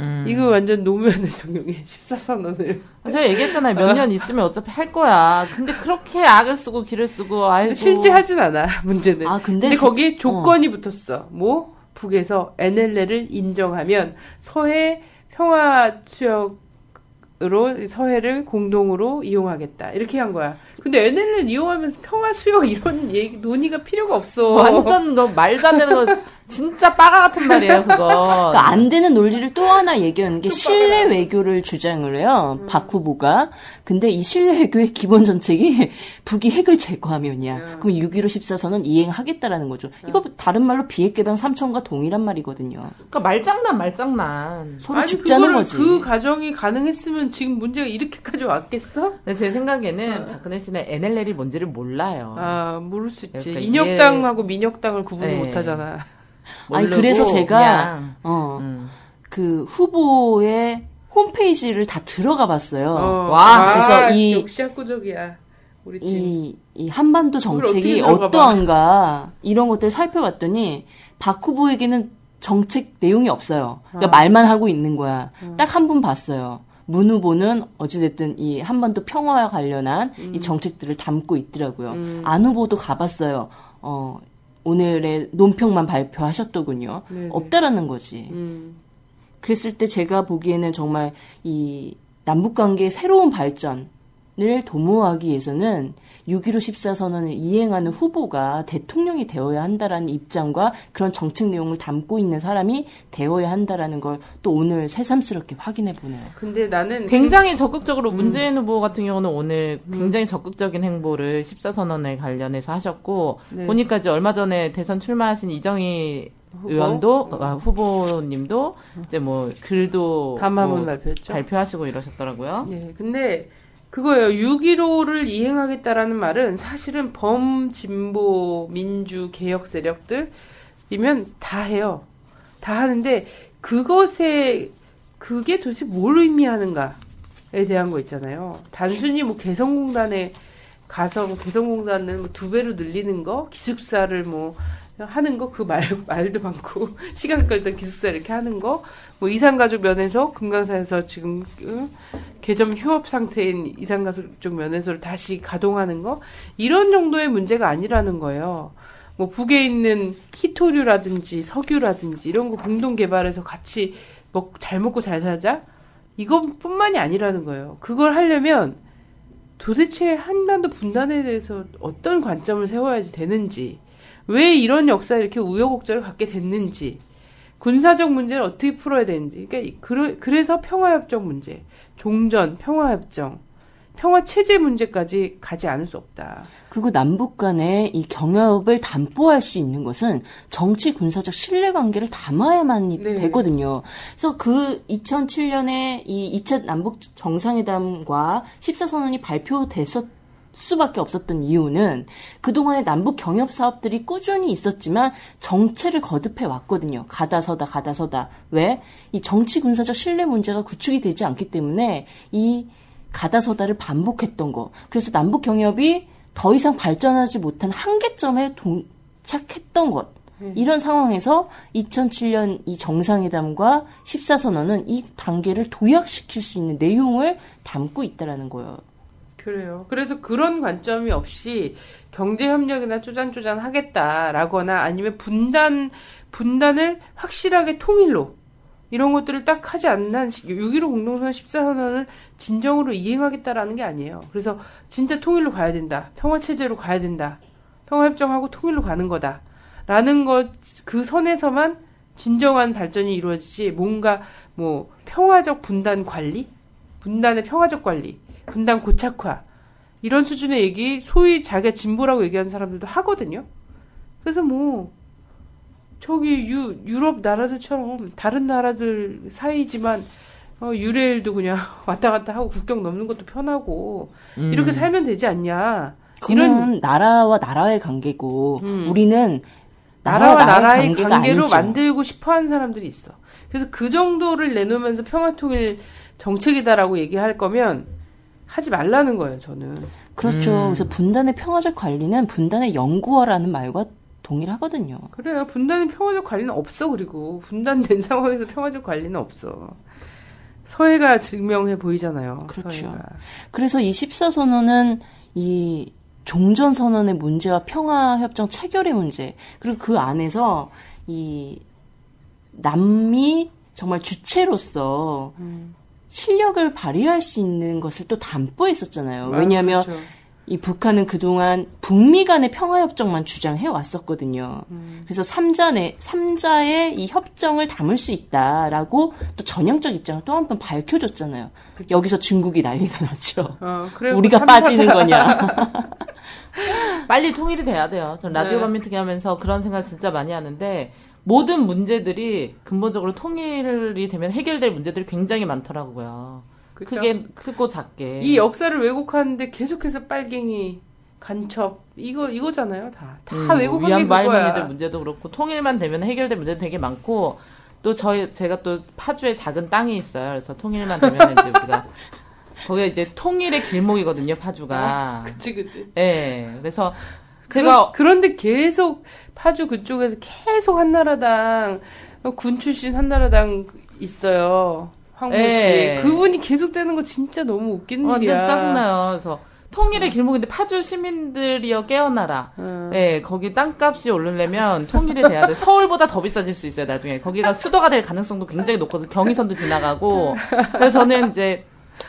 음. 이거 완전 노무현 대통령의 14선언을 제가 얘기했잖아요. 몇 년 있으면 어차피 할 거야. 근데 그렇게 악을 쓰고 길을 쓰고 아이고. 실제 하진 않아 문제는. 아, 근데 근데 저- 거기에 조건이 붙었어. 뭐 북에서 NLL을 인정하면 서해 평화 수역으로 서해를 공동으로 이용하겠다 이렇게 한 거야. 근데 NLL 이용하면서 평화 수역 이런 얘기 논의가 필요가 없어. 완전 거 말도 안 되는 거 진짜 빠가 같은 말이에요, 그거. 그러니까 안 되는 논리를 또 하나 얘기하는 게 신뢰 외교를 주장을 해요. 음. 박 후보가. 근데 이 신뢰 외교의 기본 정책이 북이 핵을 제거하면이야. 음. 그럼 6.15 14선은 이행하겠다라는 거죠. 이거 다른 말로 비핵 개방 3천과 동일한 말이거든요. 그러니까 말장난, 말장난. 서로 아니 죽자는 거지. 그 가정이 가능했으면 지금 문제가 이렇게까지 왔겠어? 근데 제 생각에는 박근혜 씨는 NLL이 뭔지를 몰라요. 아 모를 수 있지. 그러니까 인혁당하고 민혁당을 구분을 네. 못하잖아. 아니 그래서 제가 어, 음. 그 후보의 홈페이지를 다 들어가 봤어요. 어, 와, 그래서 아, 이- 역시 학구적이야. 우리 팀. 이, 이 한반도 정책이. 어떠한가 이런 것들 을 살펴봤더니 박 후보에게는 정책 내용이 없어요. 그러니까 어. 말만 하고 있는 거야. 딱한 분 봤어요. 문 후보는 어찌됐든 이 한반도 평화와 관련한 음. 이 정책들을 담고 있더라고요. 안 후보도 가봤어요. 어, 오늘의 논평만 발표하셨더군요. 네네. 없다라는 거지. 음. 그랬을 때 제가 보기에는 정말 이 남북 관계의 새로운 발전을 도모하기 위해서는 6.15 14선언을 이행하는 후보가 대통령이 되어야 한다라는 입장과 그런 정책 내용을 담고 있는 사람이 되어야 한다라는 걸 또 오늘 새삼스럽게 확인해 보네요. 근데 나는 굉장히 적극적으로 문재인 후보 같은 경우는 오늘 굉장히 적극적인 행보를 14선언에 관련해서 하셨고 네. 보니까 이제 얼마 전에 대선 출마하신 이정희 후보? 의원도 아, 후보님도 이제 뭐 글도 뭐 발표했죠. 발표하시고 이러셨더라고요. 네, 근데 그거예요. 6.15를 이행하겠다라는 말은 사실은 범진보 민주 개혁 세력들이면 다 해요. 다 하는데 그것에 그게 도대체 뭘 의미하는가에 대한 거 있잖아요. 단순히 뭐 개성공단에 가서 뭐 개성공단은 뭐두 배로 늘리는 거, 기숙사를 뭐 하는 거 그 말 말도 많고 시간 끌던 기숙사 이렇게 하는 거, 뭐 이산가족 면에서 금강산에서 지금 응? 개점 휴업 상태인 이산가족 면에서를 다시 가동하는 거 이런 정도의 문제가 아니라는 거예요. 뭐 북에 있는 희토류라든지 석유라든지 이런 거 공동 개발해서 같이 먹, 잘 먹고 잘 살자 이것뿐만이 아니라는 거예요. 그걸 하려면 도대체 한반도 분단에 대해서 어떤 관점을 세워야지 되는지, 왜 이런 역사에 이렇게 우여곡절을 갖게 됐는지, 군사적 문제를 어떻게 풀어야 되는지, 그러니까 그래서 평화협정 문제, 종전, 평화협정, 평화 체제 문제까지 가지 않을 수 없다. 그리고 남북 간의 이 경협을 담보할 수 있는 것은 정치 군사적 신뢰 관계를 담아야만 이 네. 되거든요. 그래서 그 2007년에 이 2차 남북 정상회담과 14선언이 발표됐었 수밖에 없었던 이유는 그동안에 남북 경협 사업들이 꾸준히 있었지만 정체를 거듭해 왔거든요. 가다서다 가다서다. 왜? 이 정치 군사적 신뢰 문제가 구축이 되지 않기 때문에 이 가다서다를 반복했던 거. 그래서 남북 경협이 더 이상 발전하지 못한 한계점에 동착했던 것. 이런 상황에서 2007년 이 정상회담과 14선언은 이 단계를 도약시킬 수 있는 내용을 담고 있다라는 거예요. 그래요. 그래서 그런 관점이 없이 경제 협력이나 쪼잔쪼잔 하겠다라거나 아니면 분단 분단을 확실하게 통일로 이런 것들을 딱 하지 않는 한 6.15 공동선언 14선언을 진정으로 이행하겠다라는 게 아니에요. 그래서 진짜 통일로 가야 된다. 평화체제로 가야 된다. 평화협정하고 통일로 가는 거다. 라는 것, 그 선에서만 진정한 발전이 이루어지지, 뭔가, 뭐, 평화적 분단 관리? 분단의 평화적 관리? 분단 고착화? 이런 수준의 얘기, 소위 자기가 진보라고 얘기하는 사람들도 하거든요? 그래서 뭐, 저기 유, 유럽 나라들처럼 다른 나라들 사이지만 어, 유레일도 그냥 왔다 갔다 하고 국경 넘는 것도 편하고 음. 이렇게 살면 되지 않냐. 그는 나라와 나라의 관계고 음. 우리는 나라와 나라의 관계가 관계로 아니죠. 만들고 싶어 하는 사람들이 있어. 그래서 그 정도를 내놓으면서 평화통일 정책이다라고 얘기할 거면 하지 말라는 거예요, 저는. 그렇죠. 음. 그래서 분단의 평화적 관리는 분단의 연구어라는 말과 동일하거든요. 그래요. 분단의 평화적 관리는 없어, 그리고. 분단된 상황에서 평화적 관리는 없어. 서해가 증명해 보이잖아요. 그렇죠. 서해가. 그래서 이 14선언은 이 종전 선언의 문제와 평화 협정 체결의 문제, 그리고 그 안에서 이 남미 정말 주체로서 음. 실력을 발휘할 수 있는 것을 또 담보에 있었잖아요. 아, 왜냐하면 그렇죠. 이 북한은 그동안 북미 간의 평화협정만 주장해 왔었거든요. 음. 그래서 삼자의, 삼자의 이 협정을 담을 수 있다라고 또 전향적 입장을 또 한 번 밝혀줬잖아요. 여기서 중국이 난리가 났죠. 어, 우리가 삼사자- 빠지는 거냐. 빨리 통일이 돼야 돼요. 전 라디오 네. 반민특위 하면서 그런 생각 진짜 많이 하는데 모든 문제들이 근본적으로 통일이 되면 해결될 문제들이 굉장히 많더라고요. 그쵸? 크게 크고 작게. 이 역사를 왜곡하는데 계속해서 빨갱이, 간첩, 이거, 이거잖아요, 다. 다 음, 왜곡한 게 그거야. 문제도 그렇고 통일만 되면 해결될 문제도 되게 많고 또 저희 제가 또 파주에 작은 땅이 있어요. 그래서 통일만 되면 이제 우리가 거기가 이제 통일의 길목이거든요, 파주가. 그치, 그치. 예. 그래서 그런, 제가 그런데 계속 파주 그쪽에서 계속 한나라당 어, 군 출신 한나라당 있어요. 황모 씨. 예. 그분이 계속 되는 거 진짜 너무 웃기는 어, 일이야. 짜증나요. 그래서 통일의 길목인데 파주 시민들이여 깨어나라. 어. 예, 거기 땅값이 오르려면 통일이 돼야 돼. 서울보다 더 비싸질 수 있어요, 나중에. 거기가 수도가 될 가능성도 굉장히 높거든요. 경의선도 지나가고. 그래서 저는 이제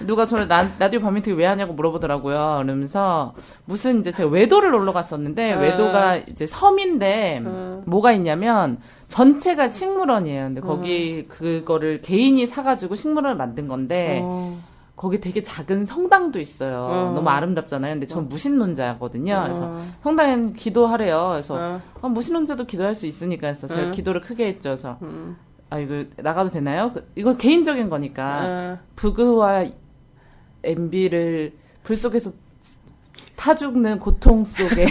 누가 저를 나, 라디오 반민특위 왜 하냐고 물어보더라고요. 그러면서 무슨 이제 제가 외도를 놀러 갔었는데 아. 외도가 이제 섬인데 어. 뭐가 있냐면 전체가 식물원이에요. 근데 거기 그거를 개인이 사가지고 식물원을 만든 건데 어. 거기 되게 작은 성당도 있어요. 어. 너무 아름답잖아요. 근데 전 무신론자거든요. 그래서 어. 성당엔 기도하래요. 그래서 어. 아, 무신론자도 기도할 수 있으니까 해서 제가 어. 기도를 크게 했죠. 그래서 음. 아 이거 나가도 되나요? 그- 이거 개인적인 거니까 어. 부그와 MB를 불 속에서 타 죽는 고통 속에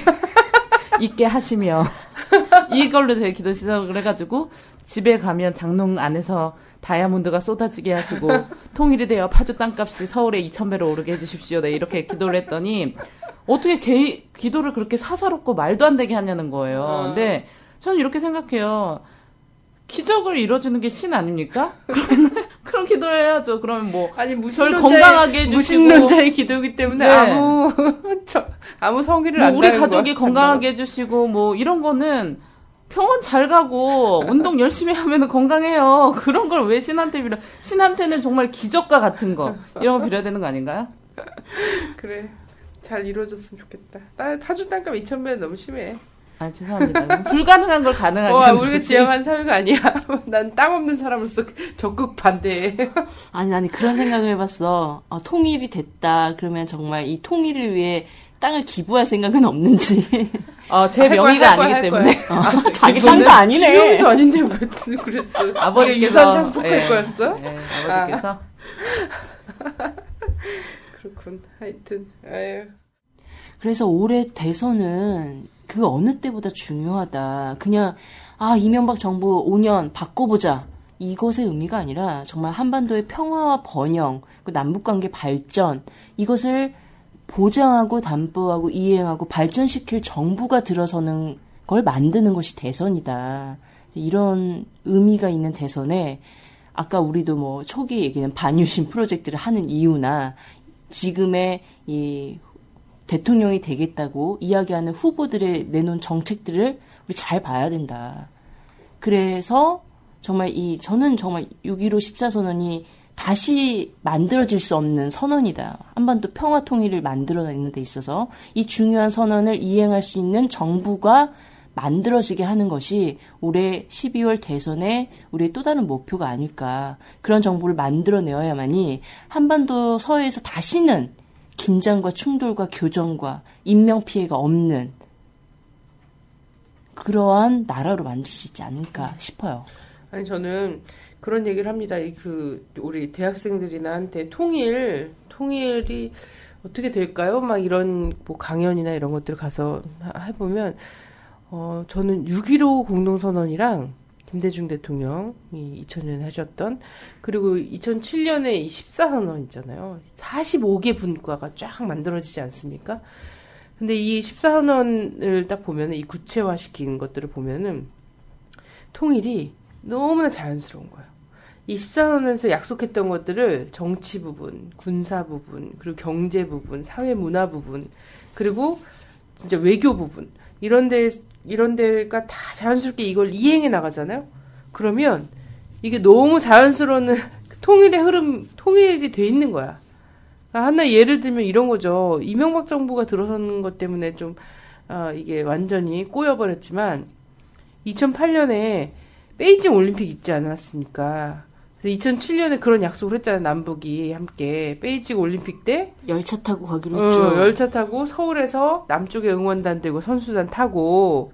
있게 하시며 이걸로 제 기도 시작을 해가지고 집에 가면 장롱 안에서 다이아몬드가 쏟아지게 하시고 통일이 되어 파주 땅값이 서울에 2,000배로 오르게 해주십시오. 네, 이렇게 기도를 했더니 어떻게 개, 기도를 그렇게 사사롭고 말도 안 되게 하냐는 거예요. 근데 저는 이렇게 생각해요. 기적을 이뤄주는 게 신 아닙니까? 그러면 그런 기도를 해야죠. 그러면 뭐 아니 저를 무신론자의, 건강하게 해주시고 무신론자의 기도기 때문에 네. 아무 저, 아무 성의를 뭐 안 우리 가족이. 건강하게 해주시고 뭐 이런 거는 병원 잘 가고 운동 열심히 하면 건강해요. 그런 걸 왜 신한테 빌어? 신한테는 정말 기적과 같은 거 이런 거 빌어야 되는 거 아닌가요? 그래 잘 이루어졌으면 좋겠다. 나 파주 땅값 2,000배 너무 심해. 아 죄송합니다. 불가능한 걸 가능하게. 어, 하는 우리가. 지향한 사회가 아니야. 난 땅 없는 사람으로서 적극 반대해. 아니, 아니, 그런 생각을 해봤어. 아, 통일이 됐다. 그러면 정말 이 통일을 위해 땅을 기부할 생각은 없는지. 어, 제할 거야, 명의가 할 거야, 아니기 할 때문에. 어, 자기 이거는 땅도 아니네. 지명이도 아닌데 왜 그랬어? 아버지께서 유산 상속할 예, 거였어? 예, 아버지께서 그렇군. 하여튼 아유. 그래서 올해 대선은 그 어느 때보다 중요하다. 그냥, 아, 이명박 정부 5년 바꿔보자. 이것의 의미가 아니라 정말 한반도의 평화와 번영, 그 남북관계 발전, 이것을 보장하고 담보하고 이행하고 발전시킬 정부가 들어서는 걸 만드는 것이 대선이다. 이런 의미가 있는 대선에 아까 우리도 뭐 초기 얘기는 반유신 프로젝트를 하는 이유나 지금의 이 대통령이 되겠다고 이야기하는 후보들의 내놓은 정책들을 우리 잘 봐야 된다. 그래서 정말 이 저는 정말 6.15 14선언이 다시 만들어질 수 없는 선언이다. 한반도 평화 통일을 만들어내는 데 있어서 이 중요한 선언을 이행할 수 있는 정부가 만들어지게 하는 것이 올해 12월 대선의 우리의 또 다른 목표가 아닐까. 그런 정부를 만들어내어야만이 한반도 서해에서 다시는 긴장과 충돌과 교정과 인명피해가 없는 그러한 나라로 만들 수 있지 않을까 싶어요. 아니 저는 그런 얘기를 합니다. 이그 우리 대학생들이나 한테 통일 통일이 어떻게 될까요? 막 이런 뭐 강연이나 이런 것들 가서 하- 해보면 어 저는 6.15 공동선언이랑 김대중 대통령이 2000년에 하셨던 그리고 2007년에 14선언 있잖아요. 45개 분과가 쫙 만들어지지 않습니까? 근데 이 14선언을 딱 보면은 이 구체화시킨 것들을 보면은 통일이 너무나 자연스러운 거예요. 이 14선언에서 약속했던 것들을 정치 부분, 군사 부분, 그리고 경제 부분, 사회 문화 부분, 그리고 진짜 외교 부분 이런 데 이런 데가 다 자연스럽게 이걸 이행해 나가잖아요. 그러면 이게 너무 자연스러운 통일의 흐름, 통일이 돼 있는 거야. 하나 예를 들면 이런 거죠. 이명박 정부가 들어서는 것 때문에 좀 아, 이게 완전히 꼬여버렸지만 2008년에 베이징 올림픽 있지 않았습니까? 그래서 2007년에 그런 약속을 했잖아요. 남북이 함께 베이징 올림픽 때 열차 타고 가기로 어, 했죠. 열차 타고 서울에서 남쪽에 응원단 되고 선수단 타고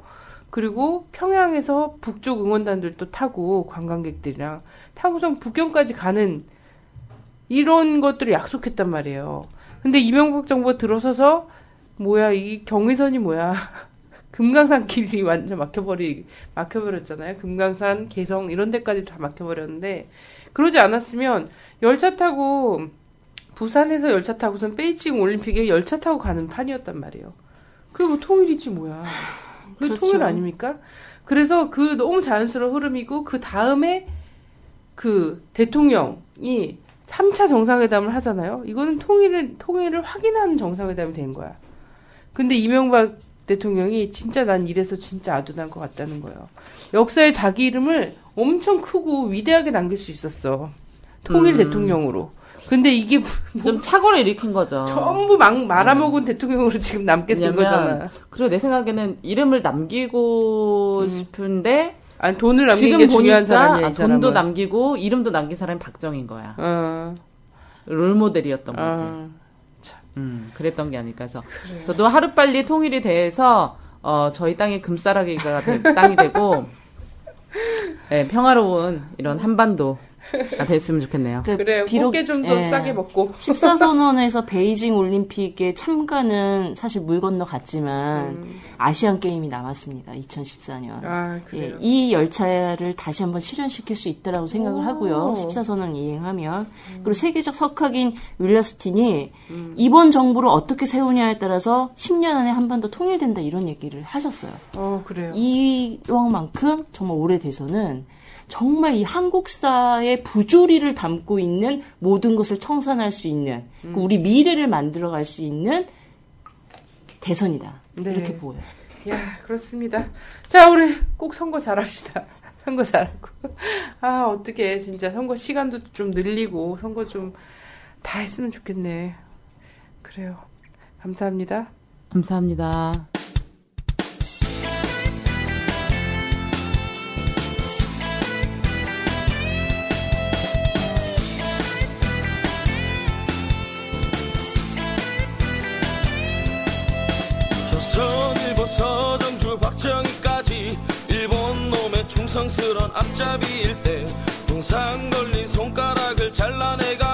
그리고 평양에서 북쪽 응원단들도 타고 관광객들이랑 타고선 북경까지 가는 이런 것들을 약속했단 말이에요. 근데 이명박 정부가 들어서서 뭐야 이 경의선이 뭐야 금강산 길이 완전 막혀버리 막혀버렸잖아요. 금강산 개성 이런 데까지 다 막혀버렸는데 그러지 않았으면 열차 타고 부산에서 열차 타고선 베이징 올림픽에 열차 타고 가는 판이었단 말이에요. 그게 뭐 통일이지 뭐야. 그 그렇죠. 통일 아닙니까? 그래서 그 너무 자연스러운 흐름이고 그 다음에 그 대통령이 3차 정상회담을 하잖아요. 이거는 통일을 통일을 확인하는 정상회담이 된 거야. 근데 이명박 대통령이 진짜 난 이래서 진짜 아둔한 것 같다는 거예요. 역사에 자기 이름을 엄청 크고 위대하게 남길 수 있었어. 통일 음. 대통령으로. 근데 이게 뭐- 좀 착오를 일으킨 거죠. 전부 막 말아먹은 대통령으로 지금 남게 된 거잖아. 그리고 내 생각에는 이름을 남기고 싶은데 아니 돈을 지금 게 중요한 보니까 사람이야, 이 아, 돈도. 남기고 이름도 남긴 사람이 박정인 거야. 어. 롤 모델이었던 거지. 어. 음, 그랬던 게 아닐까 해서. 저도 하루 빨리 통일이 돼서 어, 저희 땅이 금싸라기가 되- 땅이 되고 네, 평화로운 이런 한반도 가 됐으면 좋겠네요. 그 그래요. 꽃게 좀더 싸게 먹고. 14선언에서 베이징 올림픽에 참가는 사실 물 건너 갔지만 음. 아시안 게임이 남았습니다. 2014년. 아, 예, 그래요. 이 열차를 다시 한번 실현시킬 수 있다라고 생각을 오. 하고요. 14선언 이행하면 음. 그리고 세계적 석학인 윌라스틴이 이번 정부를 어떻게 세우냐에 따라서 10년 안에 한반도 통일된다 이런 얘기를 하셨어요. 어, 그래요. 이왕만큼 정말 오래돼서는 정말 이 한국사의 부조리를 담고 있는 모든 것을 청산할 수 있는 음. 그 우리 미래를 만들어갈 수 있는 대선이다 네. 이렇게 보여요. 야, 그렇습니다. 자, 우리 꼭 선거 잘합시다. 선거 잘하고. 아, 어떻게 진짜 선거 시간도 좀 늘리고 선거 좀 다 했으면 좋겠네. 그래요. 감사합니다. 감사합니다. 놈의 충성스런 앞잡이일 때 동상 걸린 손가락을 잘라내가